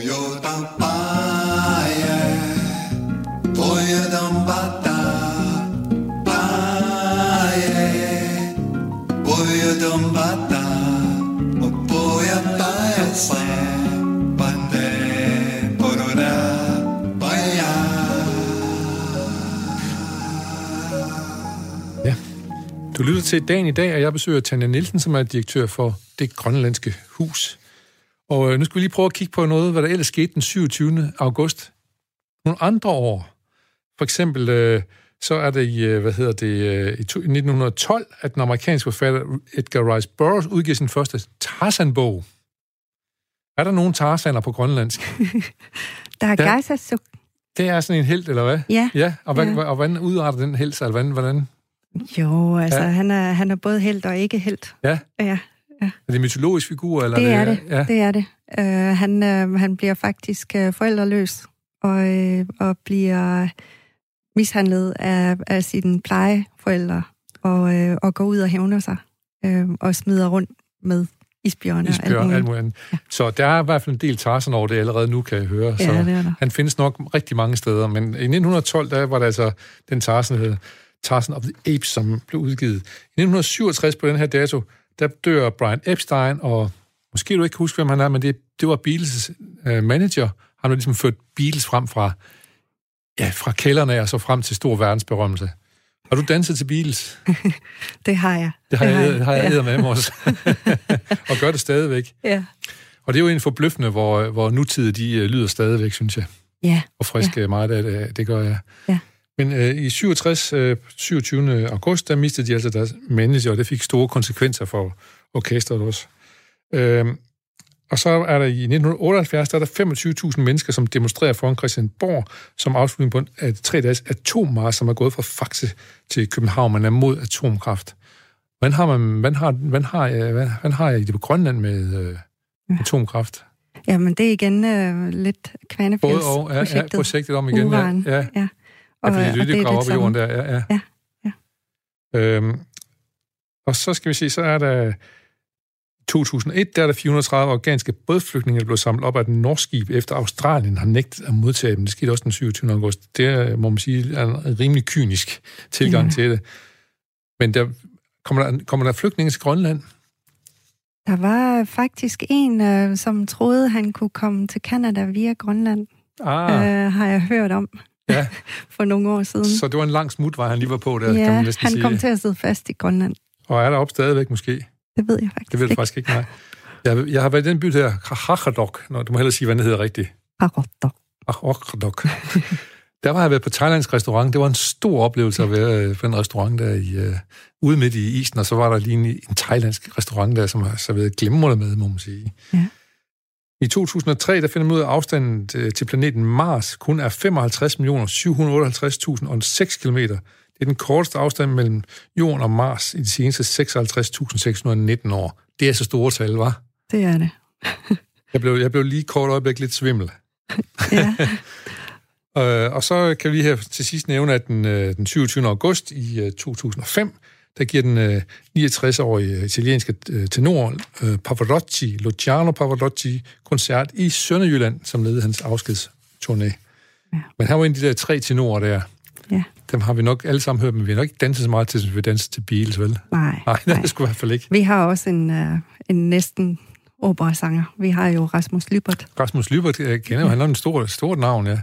Du lytter til dagen i dag, og jeg besøger Tanja Nielsen, som er direktør for det grønlandske hus. Og øh, nu skal vi lige prøve at kigge på noget, hvad der ellers skete den 27. august. Nogle andre år. For eksempel, øh, så er det i, øh, hvad hedder det, øh, i to- i 1912, at den amerikanske forfatter Edgar Rice Burroughs udgiver sin første Tarzan-bog. Er der nogen Tarzaner på grønlandsk? *laughs* Der er Ja. gejsersuk. Det er sådan en held, eller hvad? Ja, Ja, og, hvad, Ja. og hvordan udarter den held sig? Eller hvordan, hvordan? Jo, altså Ja. ja. han, er, han er både held og ikke held. Ja. Ja, Er det en mytologisk figur? Eller det er det. Ja. Det er det. Uh, han, uh, han bliver faktisk uh, forældreløs og, uh, og bliver mishandlet af, af sine plejeforældre og, uh, og går ud og hævner sig uh, og smider rundt med isbjørne og alt Isbjørn, muligt. alt muligt andet. Så der er i hvert fald en del Tarzan over det allerede nu, kan jeg høre. Så Ja, det er der. han findes nok rigtig mange steder, men i 1912, der var der altså den Tarzan, der Tarzan of the Apes, som blev udgivet. I 1967 på den her dato, der dør Brian Epstein, og måske du ikke kan huske, hvem han er, men det, det var Beatles' uh, manager. Han har ligesom ført Beatles frem fra, ja, fra kælderne og så frem til stor verdensberømmelse. Har du danset til Beatles? *laughs* Det har jeg. Det har jeg, det har jeg ja. æder med mig *laughs* også. og gør det stadigvæk. Ja. Og det er jo en forbløffende, hvor, hvor nutidige de øh, lyder stadigvæk, synes jeg. ja, Og friske ja. meget af det, det gør jeg. Ja. Men øh, i 67, øh, 27. august, der mistede de altså deres manager, og det fik store konsekvenser for orkestret også. Øhm, og så er der i 1978, der er der 25.000 mennesker, som demonstrerer foran Christiansborg, som afslutning på en øh, tre dages atommarsch, som er gået fra Faxe til København. Man er mod atomkraft. Hvordan har man, har, hvordan har, jeg, hvordan, hvordan har jeg det på Grønland med øh, atomkraft? Jamen, det er igen øh, lidt Både og, ja, ja, Kvanefjeldsprojektet. projektet om igen. Uran. Ja, ja. ja. Ja, fordi og det, er graver op i jorden der. Ja, ja. Ja, ja. Øhm, og så skal vi se, så er der 2001, der er der 430 afghanske bådflygtninge, der blev samlet op af et norsk skib, efter Australien har nægtet at modtage dem. Det skete også den 27. august. Det må man sige, er en rimelig kynisk tilgang Ja. til det. Men der, kommer, der, kommer der flygtninge til Grønland? Der var faktisk en, øh, som troede, han kunne komme til Kanada via Grønland, Ah, øh, har jeg hørt om ja. *laughs* for nogle år siden. Så det var en lang smutvej, han lige var på der, kan man ja, næsten han sige. kom til at sidde fast i Grønland. Og er der op stadigvæk måske? Det ved jeg faktisk Det ved du faktisk ikke, nej. Jeg, jeg har været i den by der, Khachadok. Nå, du må hellere sige, hvad den hedder rigtigt. Arotok. Akrodok. *laughs* Der var jeg været på thailandsk restaurant. Det var en stor oplevelse at være øh, på en restaurant der i, uh, ude midt i isen, og så var der lige en, en thailandsk restaurant der, som har serveret glimrende med, må man sige. Ja. I 2003, der finder man ud af, at afstanden til, til planeten Mars kun er 55.758.000 og 6 km. Det er den korteste afstand mellem Jorden og Mars i de seneste 56.619 år. Det er så store tal, var. Det er det. *laughs* Jeg blev, jeg blev lige kort øjeblik lidt svimmel. *laughs* Ja. *laughs* Øh, og så kan vi her til sidst nævne, at den, øh, den 27. august i øh, 2005, der giver den øh, 69-årige italienske øh, tenor øh, Pavarotti, Luciano Pavarotti, koncert i Sønderjylland, som ledede hans afskedsturné. Ja. Men han var en af de der tre tenorer der. Ja. Dem har vi nok alle sammen hørt, men vi har nok ikke danset så meget til, som vi danser til Beatles, vel? Nej, Nej, nej. det skulle i hvert fald ikke. Vi har også en, uh, en næsten operasanger. Vi har jo Rasmus Lybert. Rasmus Lybert, jeg kender jo, han er en stor, stort navn, ja.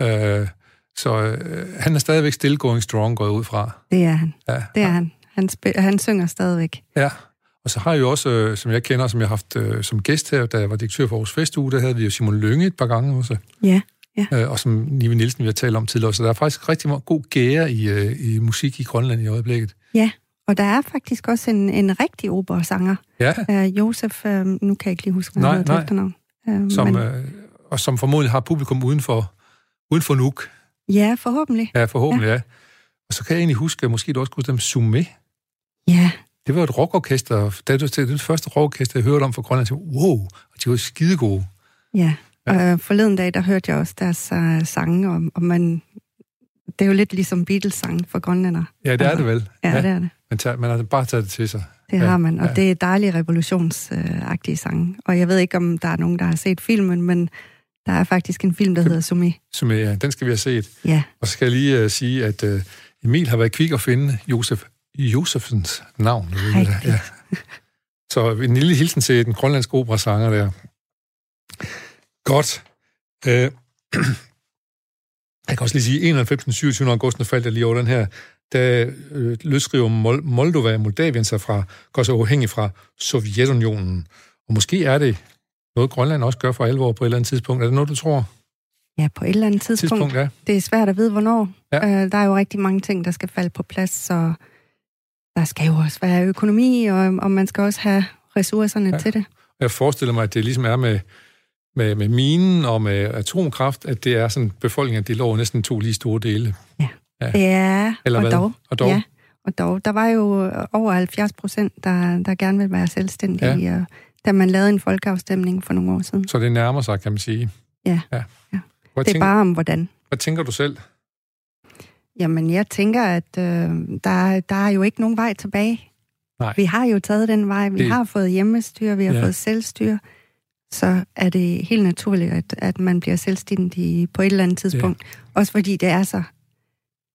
ja. Øh, så øh, han er stadigvæk still going strong, går ud fra. Det er han. Ja. Det er han. Han, spil- han synger stadigvæk. Ja, og så har jeg jo også, øh, som jeg kender, som jeg har haft øh, som gæst her, da jeg var direktør for vores festuge, der havde vi jo Simon Lønge et par gange også. Ja, ja. Øh, og som Nive Nielsen, vi har talt om tidligere. Så der er faktisk rigtig meget god gære i, øh, i musik i Grønland i øjeblikket. Ja, og der er faktisk også en, en rigtig operasanger. Ja. Uh, Josef, uh, nu kan jeg ikke lige huske, hvad han hedder efternavn. Uh, som, men... øh, og som formodentlig har publikum uden for, uden for Nuuk. Ja, forhåbentlig. Ja, forhåbentlig, ja. ja. Og så kan jeg egentlig huske, at måske du også kunne dem Summe. Ja. Det var et rockorkester. Det var det, det første rockorkester, jeg hørte om fra Grønland. Jeg tænkte, wow, og de var skide gode. Ja, ja. og forleden dag, der hørte jeg også deres uh, sange, og, og man, det er jo lidt ligesom Beatles-sange for grønlænder. Ja, det er det vel. Ja, ja. det er det. Man, tager, man har bare taget det til sig. Det ja, har man, og ja. det er dejlige revolutionsagtige sange. Og jeg ved ikke, om der er nogen, der har set filmen, men der er faktisk en film, der hedder Sumi. Sumi, ja. Den skal vi have set. Ja. Og så skal jeg lige uh, sige, at uh, Emil har været kvik at finde Josef Josefsens navn. Rigtigt. Ja. Så en lille hilsen til den grønlandske operasanger der. Godt. Uh, *clears throat* jeg kan også lige sige, 91. 27. august, når faldt jeg lige over den her, da øh, løsriver Mol- Moldova og Moldavien sig fra, går så uafhængig fra Sovjetunionen. Og måske er det noget, Grønland også gør for alvor på et eller andet tidspunkt. Er det noget, du tror? Ja, på et eller andet tidspunkt. tidspunkt ja. Det er svært at vide, hvornår. Ja. Øh, der er jo rigtig mange ting, der skal falde på plads, så der skal jo også være økonomi, og, og man skal også have ressourcerne ja. til det. Jeg forestiller mig, at det ligesom er med, med, med minen og med atomkraft, at det er sådan, befolkningen deler over næsten to lige store dele. Ja, ja. Eller og, hvad? dog, og dog. Ja, og dog. Der var jo over 70 procent, der, der gerne vil være selvstændige, ja. og, da man lavede en folkeafstemning for nogle år siden. Så det nærmer sig, kan man sige. Ja, ja. ja. det er tænker, bare om hvordan. Hvad tænker du selv? Jamen, jeg tænker, at øh, der, der er jo ikke nogen vej tilbage. Nej. Vi har jo taget den vej. Vi det... har fået hjemmestyre, vi har ja. fået selvstyre. Så er det helt naturligt, at, at man bliver selvstændig på et eller andet tidspunkt. Ja. Også fordi det er så...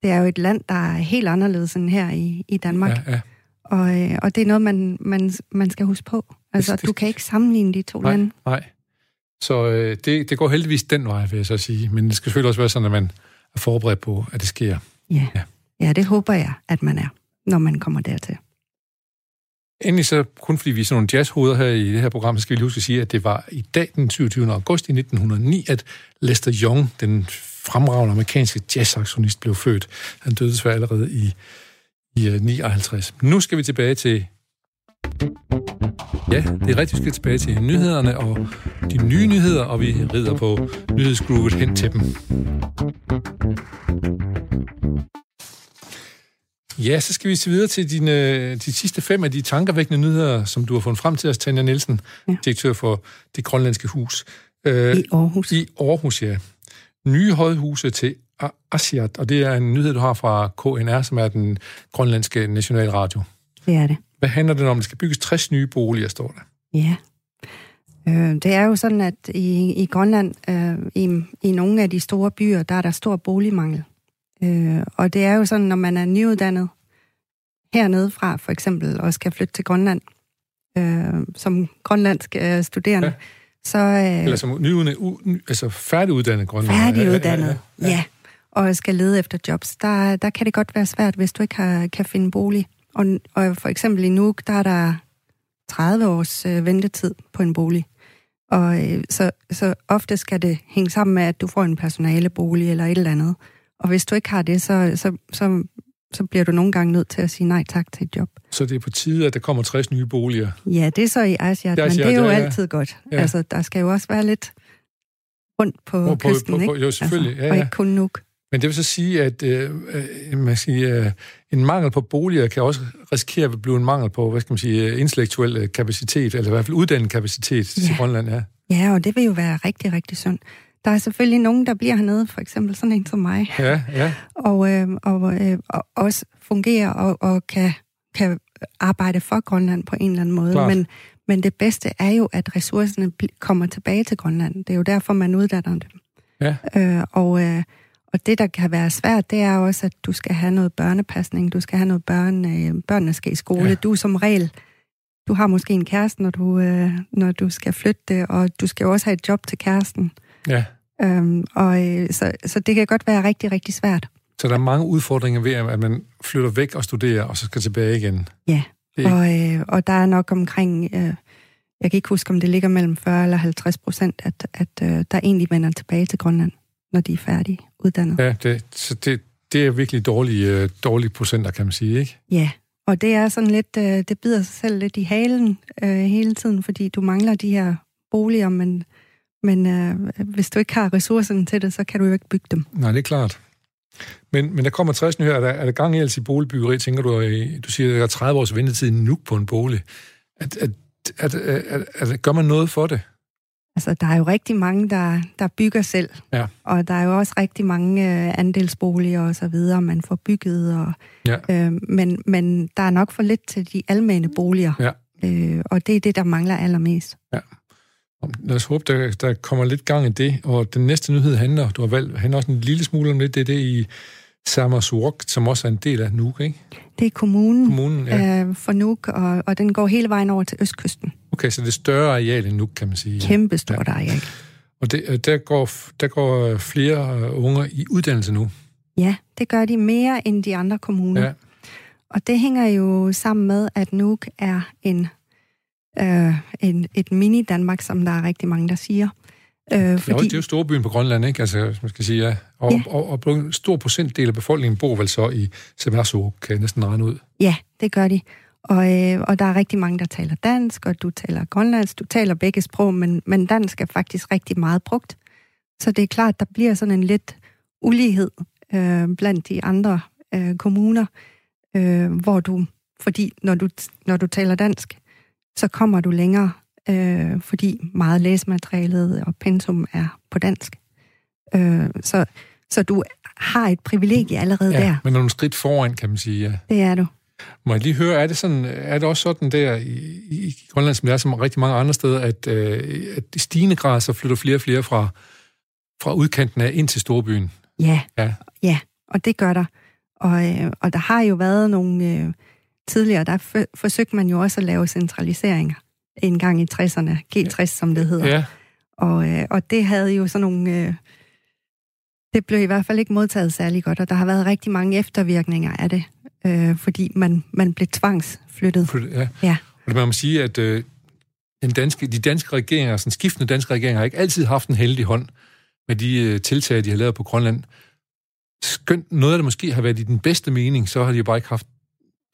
Det er jo et land, der er helt anderledes end her i, i Danmark. Ja, ja. Og, øh, og det er noget, man, man, man skal huske på. Altså, det, det, du kan ikke sammenligne de to nej, lande. Nej, så øh, det, det går heldigvis den vej, vil jeg så sige. Men det skal selvfølgelig også være sådan, at man er forberedt på, at det sker. Ja, ja. ja det håber jeg, at man er, når man kommer dertil. Endelig så, kun fordi vi er sådan nogle jazzhoveder her i det her program, skal vi lige huske at sige, at det var i dag, den 27. august i 1909, at Lester Young, den fremragende amerikanske jazzsaxonist, blev født. Han døde desværre allerede i, i 59. Øh, nu skal vi tilbage til... Ja, det er rigtigt, vi skal tilbage til nyhederne og de nye nyheder, og vi rider på nyhedsgroovet hen til dem. Ja, så skal vi se videre til dine, de sidste fem af de tankervækkende nyheder, som du har fundet frem til os, Tanja Nielsen, ja. direktør for det grønlandske hus. Øh, I Aarhus. I Aarhus, ja. Nye højhuse til Asiat, og det er en nyhed, du har fra KNR, som er den grønlandske nationalradio. Det er det. Hvad handler det om? Der skal bygges 60 nye boliger, står der. Ja. Øh, det er jo sådan, at i, i Grønland, øh, i, i nogle af de store byer, der er der stor boligmangel. Øh, og det er jo sådan, når man er nyuddannet hernede fra, for eksempel, og skal flytte til Grønland, øh, som grønlandsk øh, studerende, ja. så... Øh, Eller som nyuddannet, altså færdiguddannet grønland. Færdiguddannet, ja, ja, ja, ja. Og skal lede efter jobs. Der, der kan det godt være svært, hvis du ikke har, kan finde bolig. Og, og for eksempel i Nuuk, der er der 30 års øh, ventetid på en bolig. Og øh, så, så ofte skal det hænge sammen med, at du får en personalebolig eller et eller andet. Og hvis du ikke har det, så, så, så, så bliver du nogle gange nødt til at sige nej tak til et job. Så det er på tide, at der kommer 60 nye boliger? Ja, det er så i Asiat, men det er jo ja, ja. altid godt. Ja. Altså, der skal jo også være lidt rundt på, på kysten, på, på, ikke? Jo, selvfølgelig. Altså, ja, ja. Og ikke kun Nuuk. Men det vil så sige, at øh, øh man siger, øh, en mangel på boliger kan også risikere at blive en mangel på, hvad skal man sige, øh, intellektuel kapacitet, eller i hvert fald uddannet kapacitet ja. til Grønland, ja. Ja, og det vil jo være rigtig, rigtig sundt. Der er selvfølgelig nogen, der bliver hernede, for eksempel sådan en som mig. Ja, ja. Og, øh, og, øh, og også fungerer og, og kan, kan arbejde for Grønland på en eller anden måde. Men, men det bedste er jo, at ressourcerne kommer tilbage til Grønland. Det er jo derfor, man uddanner dem. Ja. Øh, og, øh, og det, der kan være svært, det er også, at du skal have noget børnepasning. Du skal have noget børn, øh, børnene skal i skole. Ja. Du som regel du har måske en kæreste, når du, øh, når du skal flytte, og du skal jo også have et job til kæresten. Ja. Øhm, og øh, så, så det kan godt være rigtig, rigtig svært. Så der er mange udfordringer ved, at man flytter væk og studerer, og så skal tilbage igen. Ja, og, øh, og der er nok omkring, øh, jeg kan ikke huske, om det ligger mellem 40 eller 50 procent, at, at øh, der egentlig vender tilbage til Grønland, når de er færdige uddannet. Ja, det, så det, det er virkelig dårlige, øh, dårlige procenter, kan man sige, ikke? Ja, og det er sådan lidt, øh, det bider sig selv lidt i halen øh, hele tiden, fordi du mangler de her boliger, men, men øh, hvis du ikke har ressourcerne til det, så kan du jo ikke bygge dem. Nej, det er klart. Men, men der kommer 60 her. Er der, er der gang i altså i boligbyggeri, tænker du? Du siger, at der er 30 års ventetid nu på en bolig. At, at, at, at, at, gør man noget for det? Altså, der er jo rigtig mange, der, der bygger selv. Ja. Og der er jo også rigtig mange øh, andelsboliger og så videre, man får bygget. Og, ja. øh, men, men der er nok for lidt til de almene boliger. Ja. Øh, og det er det, der mangler allermest. Ja. Lad os håbe, der, der kommer lidt gang i det. Og den næste nyhed handler, du har valgt, handler også en lille smule om det, det er det i Samasurk, som også er en del af Nuuk, ikke? Det er kommunen, kommunen ja. øh, for Nuuk, og, og den går hele vejen over til østkysten. Okay, så det er større areal end Nuuk, kan man sige. Kæmpe stort ja. areal. Og det, øh, der, går, der går flere øh, unger i uddannelse nu. Ja, det gør de mere end de andre kommuner. Ja. Og det hænger jo sammen med, at Nuuk er en, øh, en, et mini-Danmark, som der er rigtig mange, der siger. Øh, fordi... Det er jo storbyen på Grønland, ikke? Altså, man skal sige, ja. Og, ja. og, og, og en stor procentdel af befolkningen bor vel så i Semersuk, kan jeg næsten regne ud. Ja, det gør de. Og, øh, og der er rigtig mange, der taler dansk, og du taler grønlandsk, du taler begge sprog, men, men dansk er faktisk rigtig meget brugt. Så det er klart, der bliver sådan en lidt ulighed øh, blandt de andre øh, kommuner, øh, hvor du, fordi når du, når du taler dansk, så kommer du længere øh, fordi meget læsematerialet og pensum er på dansk. Øh, så, så du har et privilegie allerede ja, der. men nogle skridt foran, kan man sige. Ja. Det er du. Må jeg lige høre, er det, sådan, er det også sådan der i, i Grønland, som det er som rigtig mange andre steder, at, øh, at i stigende grad så flytter flere og flere fra, fra udkanten af ind til storbyen? Ja, ja. ja og det gør der. Og, øh, og der har jo været nogle... Øh, tidligere, der for, forsøgte man jo også at lave centraliseringer en gang i 60'erne, G60 som det hedder. Ja. Og, øh, og det havde jo sådan nogle... Øh, det blev i hvert fald ikke modtaget særlig godt, og der har været rigtig mange eftervirkninger af det, øh, fordi man, man blev tvangsflyttet. Ja. ja. Og det må man sige, at øh, den danske, de danske regeringer, sådan skiftende danske regeringer, har ikke altid haft en heldig hånd med de øh, tiltag, de har lavet på Grønland. Skønt noget af det måske har været i den bedste mening, så har de bare ikke haft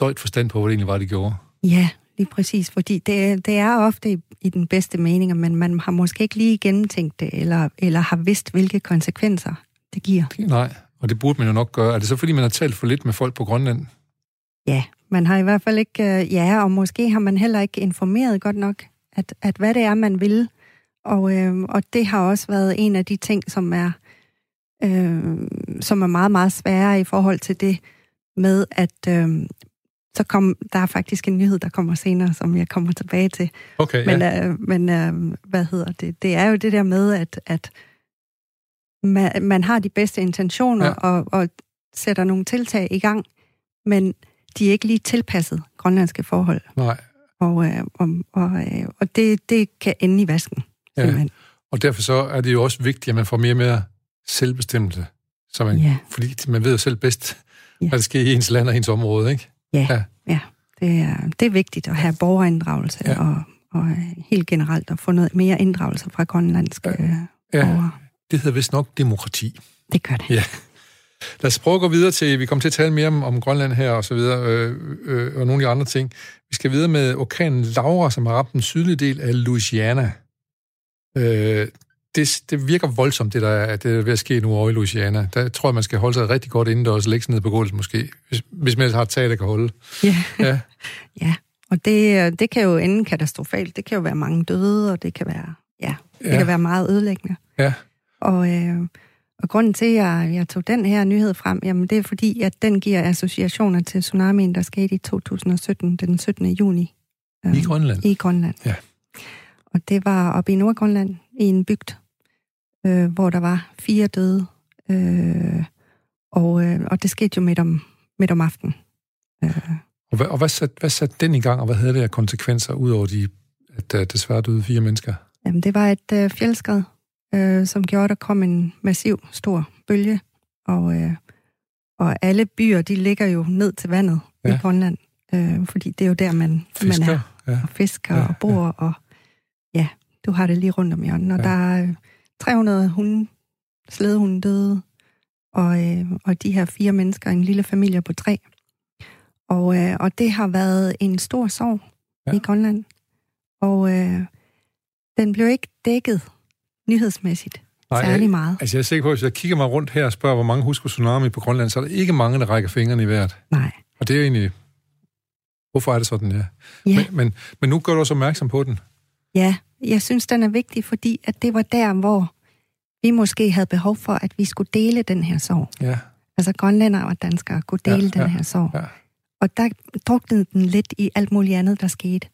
døjt forstand på, hvad det egentlig var, de gjorde. Ja, lige præcis, fordi det, det er ofte i, i den bedste mening, men man har måske ikke lige gennemtænkt det, eller, eller har vidst, hvilke konsekvenser det giver. Nej, og det burde man jo nok gøre. Er det så, fordi man har talt for lidt med folk på Grønland? Ja, man har i hvert fald ikke... Øh, ja, og måske har man heller ikke informeret godt nok, at, at hvad det er, man vil. Og, øh, og det har også været en af de ting, som er, øh, som er meget, meget svære i forhold til det med, at øh, så kom der er faktisk en nyhed, der kommer senere, som jeg kommer tilbage til. Okay, men ja. øh, men øh, hvad hedder det? Det er jo det der med, at, at man, man har de bedste intentioner ja. og, og sætter nogle tiltag i gang, men de er ikke lige tilpasset grønlandske forhold. Nej. Og, øh, og, og, øh, og det, det kan ende i vasken. Ja. Og derfor så er det jo også vigtigt, at man får mere og mere selvbestemmelse. Så man, ja. Fordi man ved jo selv bedst, ja. hvad der sker i ens land og ens område, ikke? Ja, ja. ja. Det, er, det er vigtigt at have borgerinddragelse ja. og, og helt generelt at få noget mere inddragelse fra grønlandske ja. ja. borgere. Det hedder vist nok demokrati. Det gør det. Ja. Lad os prøve at gå videre til, vi kommer til at tale mere om, om Grønland her og så videre, øh, øh, og nogle af de andre ting. Vi skal videre med orkanen Laura, som har ramt den sydlige del af Louisiana. Øh, det, det virker voldsomt, det der, er, det er ved at ske nu over i Louisiana. Der tror jeg, man skal holde sig rigtig godt indendørs og lægge sig ned på gulvet måske, hvis, hvis man har et tag, der kan holde. Ja, ja. *laughs* ja. og det, det kan jo ende katastrofalt. Det kan jo være mange døde, og det kan være, ja, det ja. kan være meget ødelæggende. Ja. Og, øh, og grunden til, at jeg, jeg tog den her nyhed frem, jamen det er fordi, at den giver associationer til tsunamien, der skete i 2017, den 17. juni. Øh, I Grønland? I Grønland. Ja. Og det var oppe i Nordgrønland, i en bygd, øh, hvor der var fire døde. Øh, og, øh, og det skete jo midt om, midt om aftenen. Øh. Og hvad, og hvad, satte, hvad satte den i gang, og hvad havde det af konsekvenser, udover de, at uh, desværre døde fire mennesker? Jamen, det var et øh, fjeldskred, øh, som gjorde, at der kom en massiv, stor bølge, og, øh, og alle byer, de ligger jo ned til vandet ja. i Grønland, øh, fordi det er jo der, man, fisker, man er, ja. og fisker ja, og bor, ja. og ja, du har det lige rundt om hjørnet, og ja. der er øh, 300 hunde, slædehunde døde, og, øh, og de her fire mennesker, en lille familie på tre. Og, øh, og det har været en stor sorg ja. i Grønland. Og øh, den blev ikke dækket nyhedsmæssigt Nej, særlig meget. Altså jeg er sikker på, at hvis jeg kigger mig rundt her og spørger, hvor mange husker tsunami på Grønland, så er der ikke mange, der rækker fingrene i hvert. Nej. Og det er egentlig... Hvorfor er det sådan, ja? Ja. Men, men, men nu gør du også opmærksom på den. Ja, jeg synes, den er vigtig, fordi at det var der, hvor vi måske havde behov for, at vi skulle dele den her sorg. Ja. Altså grønlændere og danskere kunne dele Ja, den ja, her sorg. ja. Og der druknede den lidt i alt muligt andet, der skete.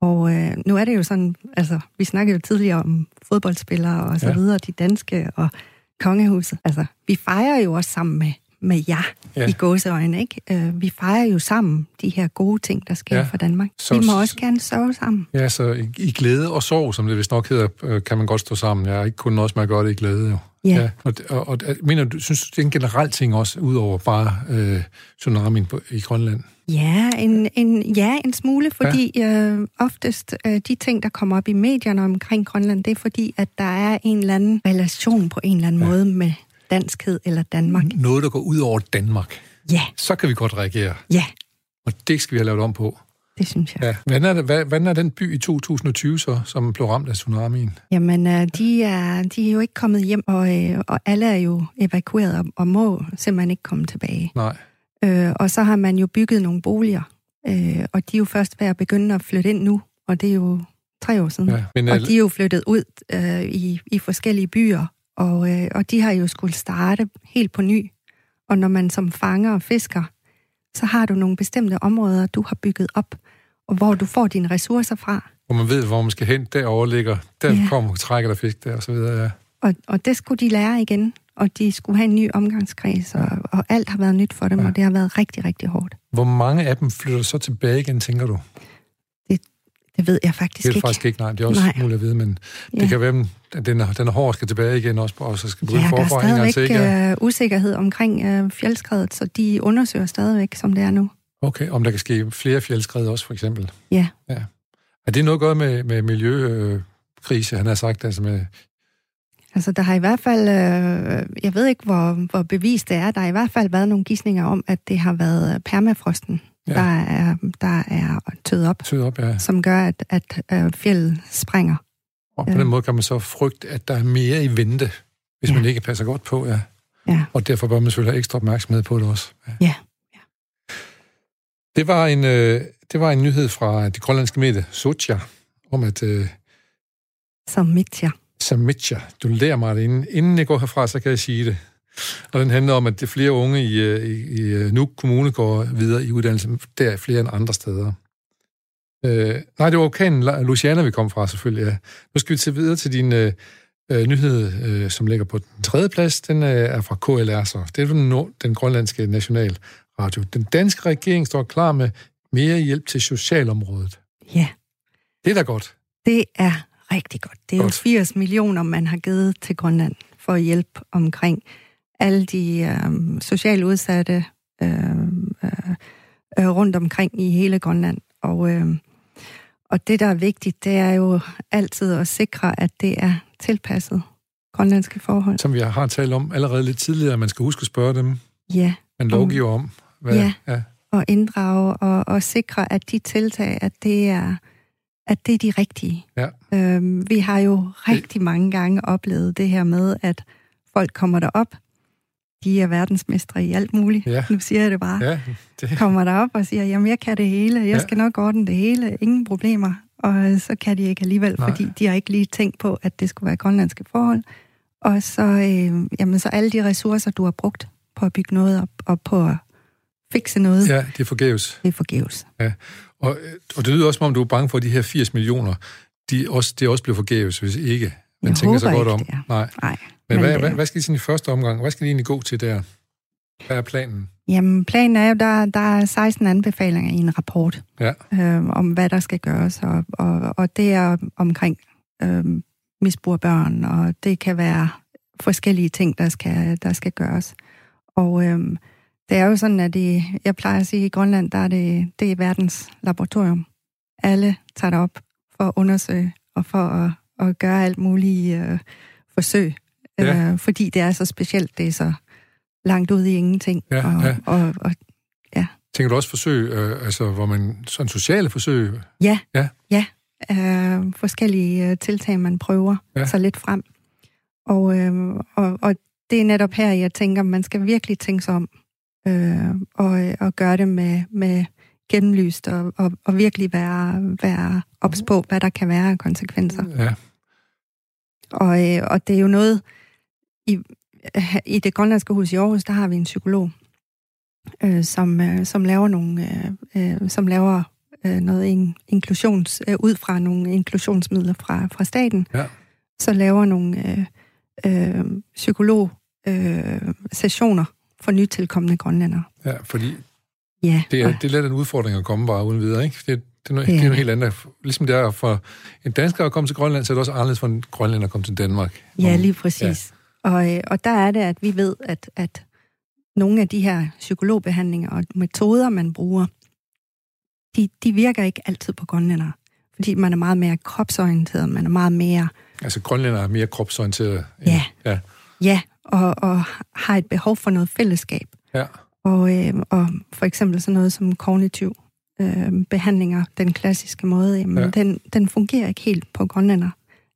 Og øh, nu er det jo sådan, altså, vi snakkede jo tidligere om fodboldspillere og så Ja. videre, de danske og kongehuset. Altså, vi fejrer jo også sammen med, med jer Ja. ja. i gåseøjne, ikke? Øh, vi fejrer jo sammen de her gode ting, der sker Ja. ja. for Danmark. Så- vi må også gerne sørge sammen. Ja, så i, i glæde og sorg, som det vist nok hedder, øh, kan man godt stå sammen. Jeg er ikke kun også med at gøre det i glæde, jo. Ja. og, og, og mener du, synes du, det er en generel ting også, udover bare øh, tsunamien på, i Grønland? Ja, en, en, ja, en smule, fordi ja. øh, oftest øh, de ting, der kommer op i medierne omkring Grønland, det er fordi, at der er en eller anden relation på en eller anden ja. måde med danskhed eller Danmark. Noget, der går ud over Danmark. Ja, Så kan vi godt reagere. ja, Og det skal vi have lavet om på. det synes jeg. Ja. Hvordan er, det, hvad, hvordan er den by i 2020 så, som blev ramt af tsunamien? Jamen, øh, de, er, de er jo ikke kommet hjem, og, øh, og alle er jo evakueret og, og må simpelthen ikke komme tilbage. Nej. Øh, og så har man jo bygget nogle boliger, øh, og de er jo først ved at begynde at flytte ind nu, og det er jo tre år siden. Ja, men Og al- de er jo flyttet ud øh, i, i forskellige byer, og, øh, og de har jo skulle starte helt på ny. Og når man som fanger og fisker, så har du nogle bestemte områder, du har bygget op, og hvor du får dine ressourcer fra. hvor man ved, hvor man skal hen, derovre ligger, der Ja. kommer trækker der fisk der, og så videre. Ja. Og, og det skulle de lære igen, og de skulle have en ny omgangskreds, og, og alt har været nyt for dem, ja. og det har været rigtig, rigtig hårdt. Hvor mange af dem flytter så tilbage igen, tænker du? Det ved jeg faktisk Det er det ikke. faktisk ikke, nej. Det er også Nej. muligt at vide, men ja. det Ja. kan være, at den er, den er hård skal tilbage igen også, og så skal begynde Ja, der er forfra en gang til. stadigvæk Ikke? øh, usikkerhed omkring øh, fjeldskredet, så de undersøger stadigvæk, som det er nu. Okay, om der kan ske flere fjeldskred også, for eksempel. Ja. ja. Er det noget gøre med, med miljøkrise, han har sagt, altså med... Altså, der har i hvert fald, øh, jeg ved ikke, hvor, hvor bevist det er, der har i hvert fald været nogle gissninger om, at det har været permafrosten, Ja. ja. der, er, der er tøet op, Tød op, ja. som gør, at, at øh, fjellet springer. Og på Ja. den måde kan man så frygte, at der er mere i vente, hvis Ja. man ikke passer godt på, ja. Ja. Og derfor bør man selvfølgelig have ekstra opmærksomhed på det også. Ja. Ja. Det var en, øh, det var en nyhed fra det grønlandske medie Socha, om at øh, Som Mitja. Samitja, du lærer mig det inden, inden jeg går herfra, så kan jeg sige det. Og den handler om, at det flere unge i, øh, i, i øh, Nuuk Kommune går videre i uddannelse, der er flere end andre steder. Øh, nej, det var orkanen Luciana, vi kom fra selvfølgelig, ja. Nu skal vi til videre til din øh, øh, nyhed, øh, som ligger på den tredje plads. Den øh, er fra KLR, så det er den, nord- den grønlandske nationalradio. Den danske regering står klar med mere hjælp til socialområdet. Ja, Det er da godt. det er rigtig godt. Det er Godt. jo 80 millioner, man har givet til Grønland for at hjælpe omkring alle de øh, socialt udsatte øh, øh, øh, rundt omkring i hele Grønland. Og, øh, og det, der er vigtigt, det er jo altid at sikre, at det er tilpasset grønlandske forhold. Som vi har talt om allerede lidt tidligere, man skal huske at spørge dem, Ja, man lovgiver om. Hvad, Ja. ja. og inddrage og, og sikre, at de tiltag, at det er, at det er de rigtige. Ja. Øhm, vi har jo rigtig mange gange oplevet det her med, at folk kommer derop, de er verdensmestre i alt muligt. Ja. Nu siger jeg det bare. ja, det, Kommer derop og siger, jamen jeg kan det hele, jeg Ja. skal nok ordne det hele, ingen problemer. Og så kan de ikke alligevel, Nej. fordi de har ikke lige tænkt på, at det skulle være grønlandske forhold. Og så, øh, jamen, så alle de ressourcer, du har brugt på at bygge noget op, og på at fikse noget, ja, det er forgæves. det er forgæves. Og, øh, og det lyder også, som om du er bange for, at de her 80 millioner, de også, det også bliver forgæves, hvis ikke man Jeg tænker sig godt ikke, om. det er. Nej. Nej. Men, hvad, hvad, hvad skal de sådan i første omgang? Hvad skal de egentlig gå til der? Hvad er planen? Jamen, planen er jo, der, der er 16 anbefalinger i en rapport Ja. øh, om, hvad der skal gøres, og, og, og det er omkring øh, misbrug af børn, og det kan være forskellige ting, der skal, der skal gøres. Og øh, det er jo sådan, at det, jeg plejer at sige, at i Grønland, der er det, det er verdens laboratorium. Alle tager det op for at undersøge og for at, at gøre alt muligt øh, forsøg, Ja. øh, fordi det er så specielt, det er så langt ude i ingenting. Ja, og, ja. Og, og, Tænker du også forsøg, øh, altså hvor man, sådan sociale forsøg? ja, Ja. ja øh, forskellige øh, tiltag, man prøver Ja. ja. så lidt frem. Og, øh, og, og det er netop her, jeg tænker, man skal virkelig tænke sig om øh, og, og gøre det med, med gennemlyst og, og, og virkelig være, være ops på, hvad der kan være af konsekvenser. Ja, Og, øh, og det er jo noget, i, i det grønlandske hus i Aarhus, der har vi en psykolog, øh, som, øh, som laver nogle, øh, øh, som laver øh, noget in, inklusions, øh, ud fra nogle inklusionsmidler fra, fra staten, Ja. så laver nogle øh, øh, psykolog øh, sessioner for nytilkommende grønlændere. ja, fordi Ja, det er, og- det er lidt en udfordring at komme bare uden videre, ikke? Det, det er noget, Det det er noget helt andet. Ligesom det er for en dansker at komme til Grønland, så er det også anderledes for en grønlænder at komme til Danmark. Ja, lige præcis. Ja. Og, øh, og der er det, at vi ved, at, at nogle af de her psykologbehandlinger og metoder, man bruger, de, de virker ikke altid på grønlændere. Fordi man er meget mere kropsorienteret, man er meget mere, Altså grønlænder er mere kropsorienteret. end- Ja. ja. ja, og, og har et behov for noget fællesskab. Ja. Og, øh, og for eksempel sådan noget som kognitiv øh, behandlinger, den klassiske måde, jamen, Ja. ja. den, den fungerer ikke helt på grønlænder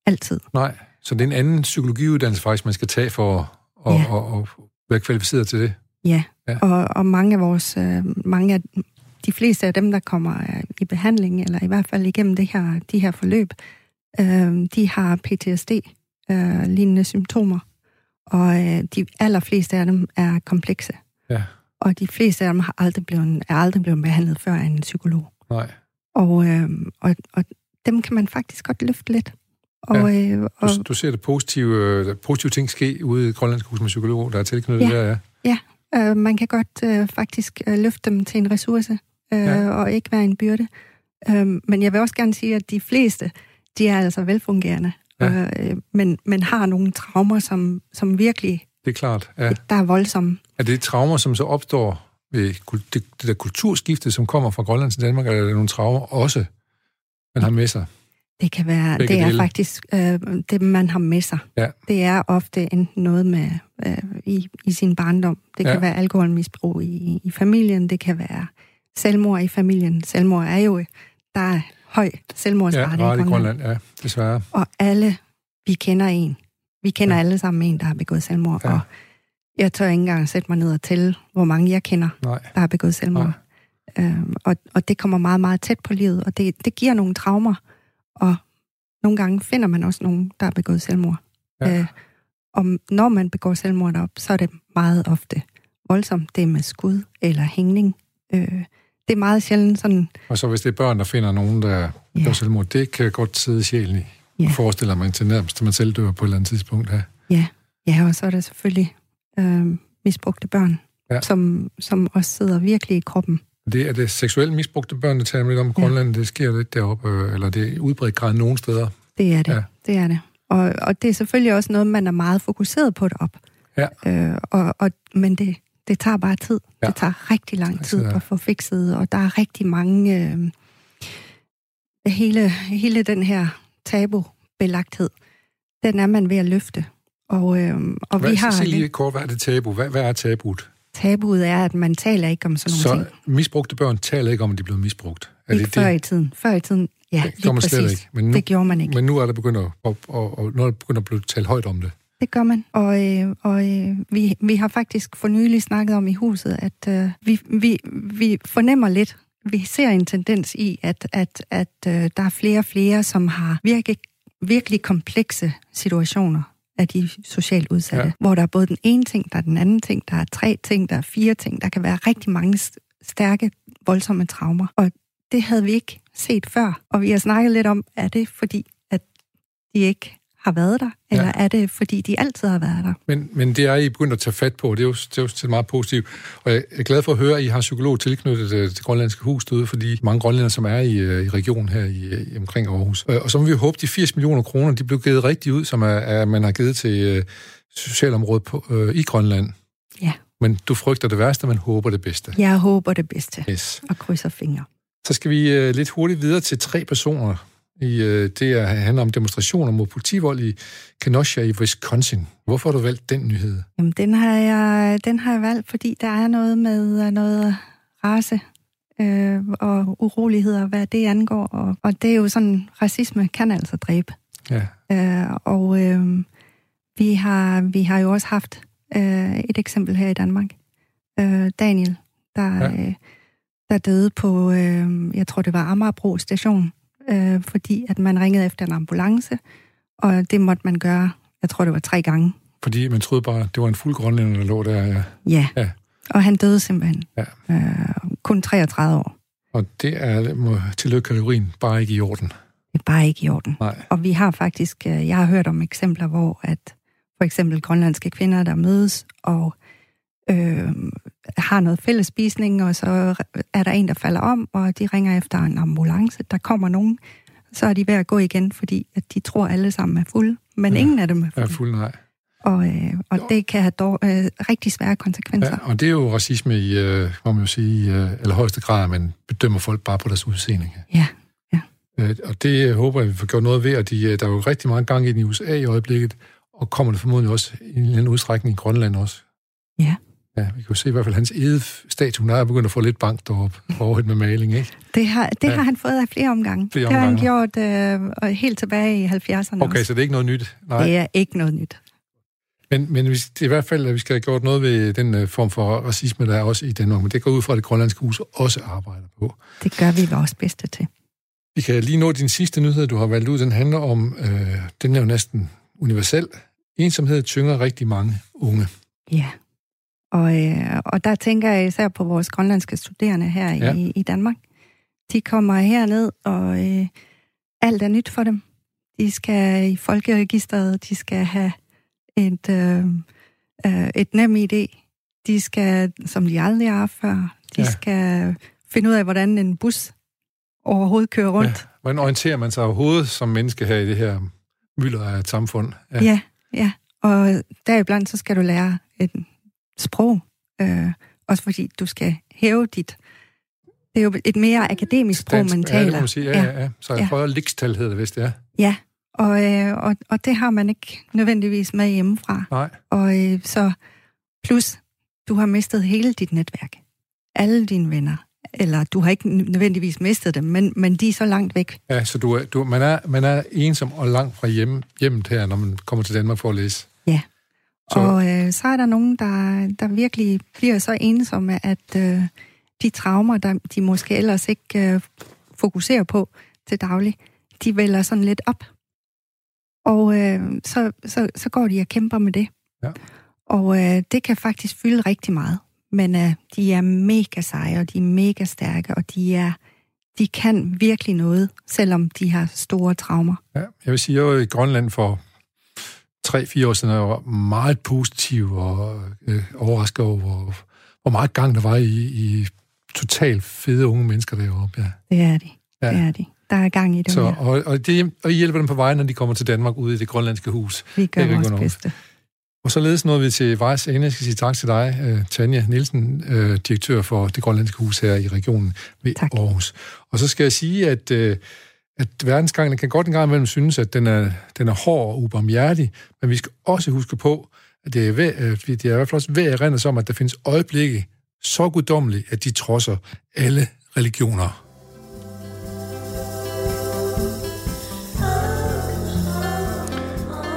altid. Nej, så det er en anden psykologiuddannelse faktisk, man skal tage for at og, Ja. og, og være kvalificeret til det. Ja, Ja. Og, og mange af vores, øh, mange af de fleste af dem, der kommer øh, i behandling, eller i hvert fald igennem det her, de her forløb, øh, de har PTSD, øh, lignende symptomer, og øh, de allerfleste af dem er komplekse. Ja. Og de fleste af dem har aldrig blevet, er aldrig blevet behandlet før af en psykolog. Nej. Og, øh, og, og dem kan man faktisk godt løfte lidt. Og, ja. øh, og, Du, du ser det positive, øh, positive ting ske ude i Grønlandsk Hus med psykolog, der er tilknyttet Ja. der, ja. Øh, man kan godt øh, faktisk øh, løfte dem til en ressource, øh, Ja. ja. og ikke være en byrde. Øh, men jeg vil også gerne sige, at de fleste, de er altså velfungerende, Ja. øh, men, men har nogle traumer, som, som virkelig, Det er klart. Ja. der er voldsomme. Er det traumer, som så opstår ved det, det der kulturskifte, som kommer fra Grønland til Danmark, eller er det nogle traumer også, man har med sig? Det kan være, Begge det er dele. faktisk øh, det, man har med sig. Ja. Det er ofte enten noget med øh, i, i sin barndom. Det kan Ja. være alkoholmisbrug i, i familien. Det kan være selvmord i familien. Selvmord er jo, der er høj Ja, selvmordsrate ret i Grønland. Grønland, ja, desværre. Og alle, vi kender en. Vi kender Ja. ja. alle sammen en, der har begået selvmord. Ja. Ja. Og jeg tør ikke engang sætte mig ned og tælle, hvor mange jeg kender, Nej. der har begået selvmord. Øhm, og, og det kommer meget, meget tæt på livet, og det, det giver nogle traumer. Og nogle gange finder man også nogen, der har begået selvmord. Ja. Øh, og når man begår selvmord op, så er det meget ofte voldsomt. Det er med skud eller hængning. Øh, det er meget sjældent sådan, Og så hvis det er børn, der finder nogen, der Ja. gør selvmord, det kan godt sidde i sjælen i. Ja. Forestiller man til nærmest, at man selv dør på et eller andet tidspunkt. Ja. ja, ja og så er der selvfølgelig øh, misbrugte børn, Ja. ja. som, som også sidder virkelig i kroppen. Det er det seksuelt misbrugte børn, der taler lidt om i Grønland. Det sker lidt deroppe, øh, eller det er udbredt grad nogle steder. Det er det. Ja. Ja. Det er det. Og, og det er selvfølgelig også noget, man er meget fokuseret på det op. Ja. Øh, og, og, men det, det tager bare tid. Ja. Ja. Det tager rigtig lang tid ja. at få fikset, og der er rigtig mange... Øh, hele, hele den her tabubelagthed, den er man ved at løfte. Og, øh, og Hvad, vi har... sig lige kort, hvad er det tabu? Hvad, hvad er tabuet? Tabuet er, at man taler ikke om sådan nogle Så ting. misbrugte børn taler ikke om, at de blevet misbrugt. Er Ikke det før det? i tiden. Før i tiden, ja, Det gjorde man præcis. slet ikke. Men nu, Det gjorde man ikke. men nu er der begyndt at, og, og, og, nu er der begyndt at blive talt højt om det. Det gør man, og, øh, og øh, vi, vi har faktisk for nylig snakket om i huset, at øh, vi, vi, vi fornemmer lidt, vi ser en tendens i, at, at, at øh, der er flere og flere, som har virkelig, virkelig komplekse situationer af de socialt udsatte, Ja. hvor der er både den ene ting, der er den anden ting, der er tre ting, der er fire ting, der kan være rigtig mange stærke, voldsomme traumer. Og det havde vi ikke set før, og vi har snakket lidt om, er det fordi, at de ikke har været der, eller ja. er det, fordi de altid har været der? Men, men det er I begyndt at tage fat på, det er jo, det er jo meget positivt. Og jeg er glad for at høre, at I har psykolog tilknyttet til det grønlandske hus derude, fordi mange grønlænder, som er i, øh, i regionen her i, i omkring Aarhus. Og så må vi håbe, de 80 millioner kroner, de blev givet rigtigt ud, som er, er, man har givet til uh, socialområdet på, uh, i Grønland. Ja. Men du frygter det værste, men håber det bedste. Jeg håber det bedste. Yes. Og krydser fingre. Så skal vi uh, lidt hurtigt videre til tre personer, i, øh, det handler om demonstrationer mod politivold i Kenosha i Wisconsin. Hvorfor har du valgt den nyhed? Jamen, den har jeg, den har jeg valgt, fordi der er noget med øh, noget race øh, og uroligheder, hvad det angår. Og, og det er jo sådan, racisme kan altså dræbe. Ja. Øh, og øh, vi, har, vi har jo også haft øh, et eksempel her i Danmark. Øh, Daniel, der, ja. øh, der døde på, øh, jeg tror det var Amagerbro station, øh, fordi at man ringede efter en ambulance, og det måtte man gøre, jeg tror det var tre gange. Fordi man troede bare, det var en fuld grønlænder, der lå der, ja. Ja, ja. og han døde simpelthen. Ja. Øh, kun 33 år. Og det er tillykke kategorien bare ikke i orden. Det er bare ikke i orden. Nej. Og vi har faktisk, øh, jeg har hørt om eksempler, hvor at for eksempel grønlandske kvinder, der mødes og øh, har noget fælles spisning, og så er der en, der falder om, og de ringer efter en ambulance. Der kommer nogen, så er de ved at gå igen, fordi at de tror alle sammen er fulde, men ja, ingen af dem er fulde. Er fuld, nej. Og, øh, og det kan have dog, øh, rigtig svære konsekvenser. Ja, og det er jo racisme i, øh, må man jo sige, i øh, allerhøjeste grad, at man bedømmer folk bare på deres udseende. Ja, ja. Øh, og det håber jeg, vi får gjort noget ved, og de, øh, der er jo rigtig mange gange i USA i øjeblikket, og kommer det formodentlig også i en eller anden udstrækning i Grønland også. Ja. Ja, vi kan jo se i hvert fald, hans edestatue, hun er begyndt at få lidt bank deroppe, overhovedet med maling, ikke? Det har, det ja. har han fået af flere omgange. Flere det har han gjort øh, helt tilbage i 70'erne Okay, også. så det er ikke noget nyt? Nej. Det er ikke noget nyt. Men, men det er i hvert fald, at vi skal have gjort noget ved den uh, form for racisme, der er også i Danmark. Men det går ud fra, at det grønlandske hus også arbejder på. Det gør vi vores bedste til. Vi kan lige nå din sidste nyhed, du har valgt ud. Den handler om, øh, den er jo næsten universel. Ensomhed tynger rigtig mange unge. Ja, og, øh, og der tænker jeg især på vores grønlandske studerende her ja. i, i Danmark. De kommer herned, og øh, alt er nyt for dem. De skal i folkeregisteret, de skal have et, øh, øh, et nem idé. De skal, som de aldrig har haft før, de ja. skal finde ud af, hvordan en bus overhovedet kører rundt. Ja. Hvordan orienterer man sig overhovedet som menneske her i det her mylder af et samfund? Ja, ja. ja. Og deriblandt så skal du lære et sprog, øh, også fordi du skal hæve dit... Det er jo et mere akademisk sprog, man taler. Ja, det man sige. Ja, ja, ja. Så jeg prøver likstal hedder det vist, ja. Ja, og, øh, og, og det har man ikke nødvendigvis med hjemmefra. Nej. Og øh, så plus, du har mistet hele dit netværk. Alle dine venner. Eller du har ikke nødvendigvis mistet dem, men, men de er så langt væk. Ja, så du du, man, er, man er ensom og langt fra hjem, hjemmet her, når man kommer til Danmark for at læse. Ja. Så. Og øh, så er der nogen, der, der virkelig bliver så ensomme, at øh, de traumer, der de måske ellers ikke øh, fokuserer på til daglig, de vælger sådan lidt op. Og øh, så, så, så går de og kæmper med det. Ja. Og øh, det kan faktisk fylde rigtig meget. Men øh, de er mega seje, og de er mega stærke, og de er de kan virkelig noget, selvom de har store traumer. Ja, jeg vil sige, at jeg var i Grønland for tre-fire år siden, jeg var meget positiv og øh, overrasket over, hvor, hvor meget gang der var i, i totalt fede unge mennesker deroppe. Ja. Det er de. Ja. Det er de. Der er gang i det. Så, og, og, det, og I hjælper dem på vej, når de kommer til Danmark ude i det grønlandske hus. Vi gør vores bedste. Og således nåede vi til vejs ende. Jeg skal sige tak til dig, uh, Tanja Nielsen, uh, direktør for det grønlandske hus her i regionen ved tak. Aarhus. Og så skal jeg sige, at, uh, at verdensgangen kan godt en gang imellem synes, at den er, den er hård og ubarmhjertig, men vi skal også huske på, at det er, ved, at det er i hvert fald også ved at rende om, at der findes øjeblikke så guddommelige, at de trodser alle religioner.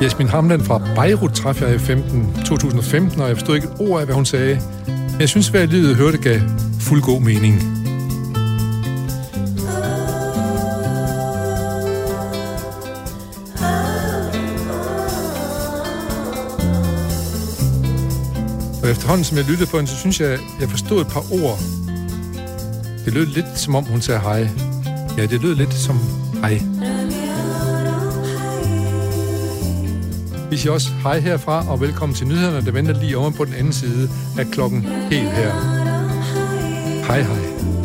Jasmin Hamland fra Beirut traf jeg i 15, 2015, og jeg forstod ikke et ord af, hvad hun sagde. Men jeg synes, hvad jeg lydet hørte gav fuld god mening. Og efterhånden, som jeg lyttede på hende, så synes jeg, jeg forstod et par ord. Det lød lidt, som om hun sagde hej. Ja, det lød lidt som hej. Vi siger også hej herfra, og velkommen til nyhederne, der venter lige over på den anden side af klokken helt her. Hej hej.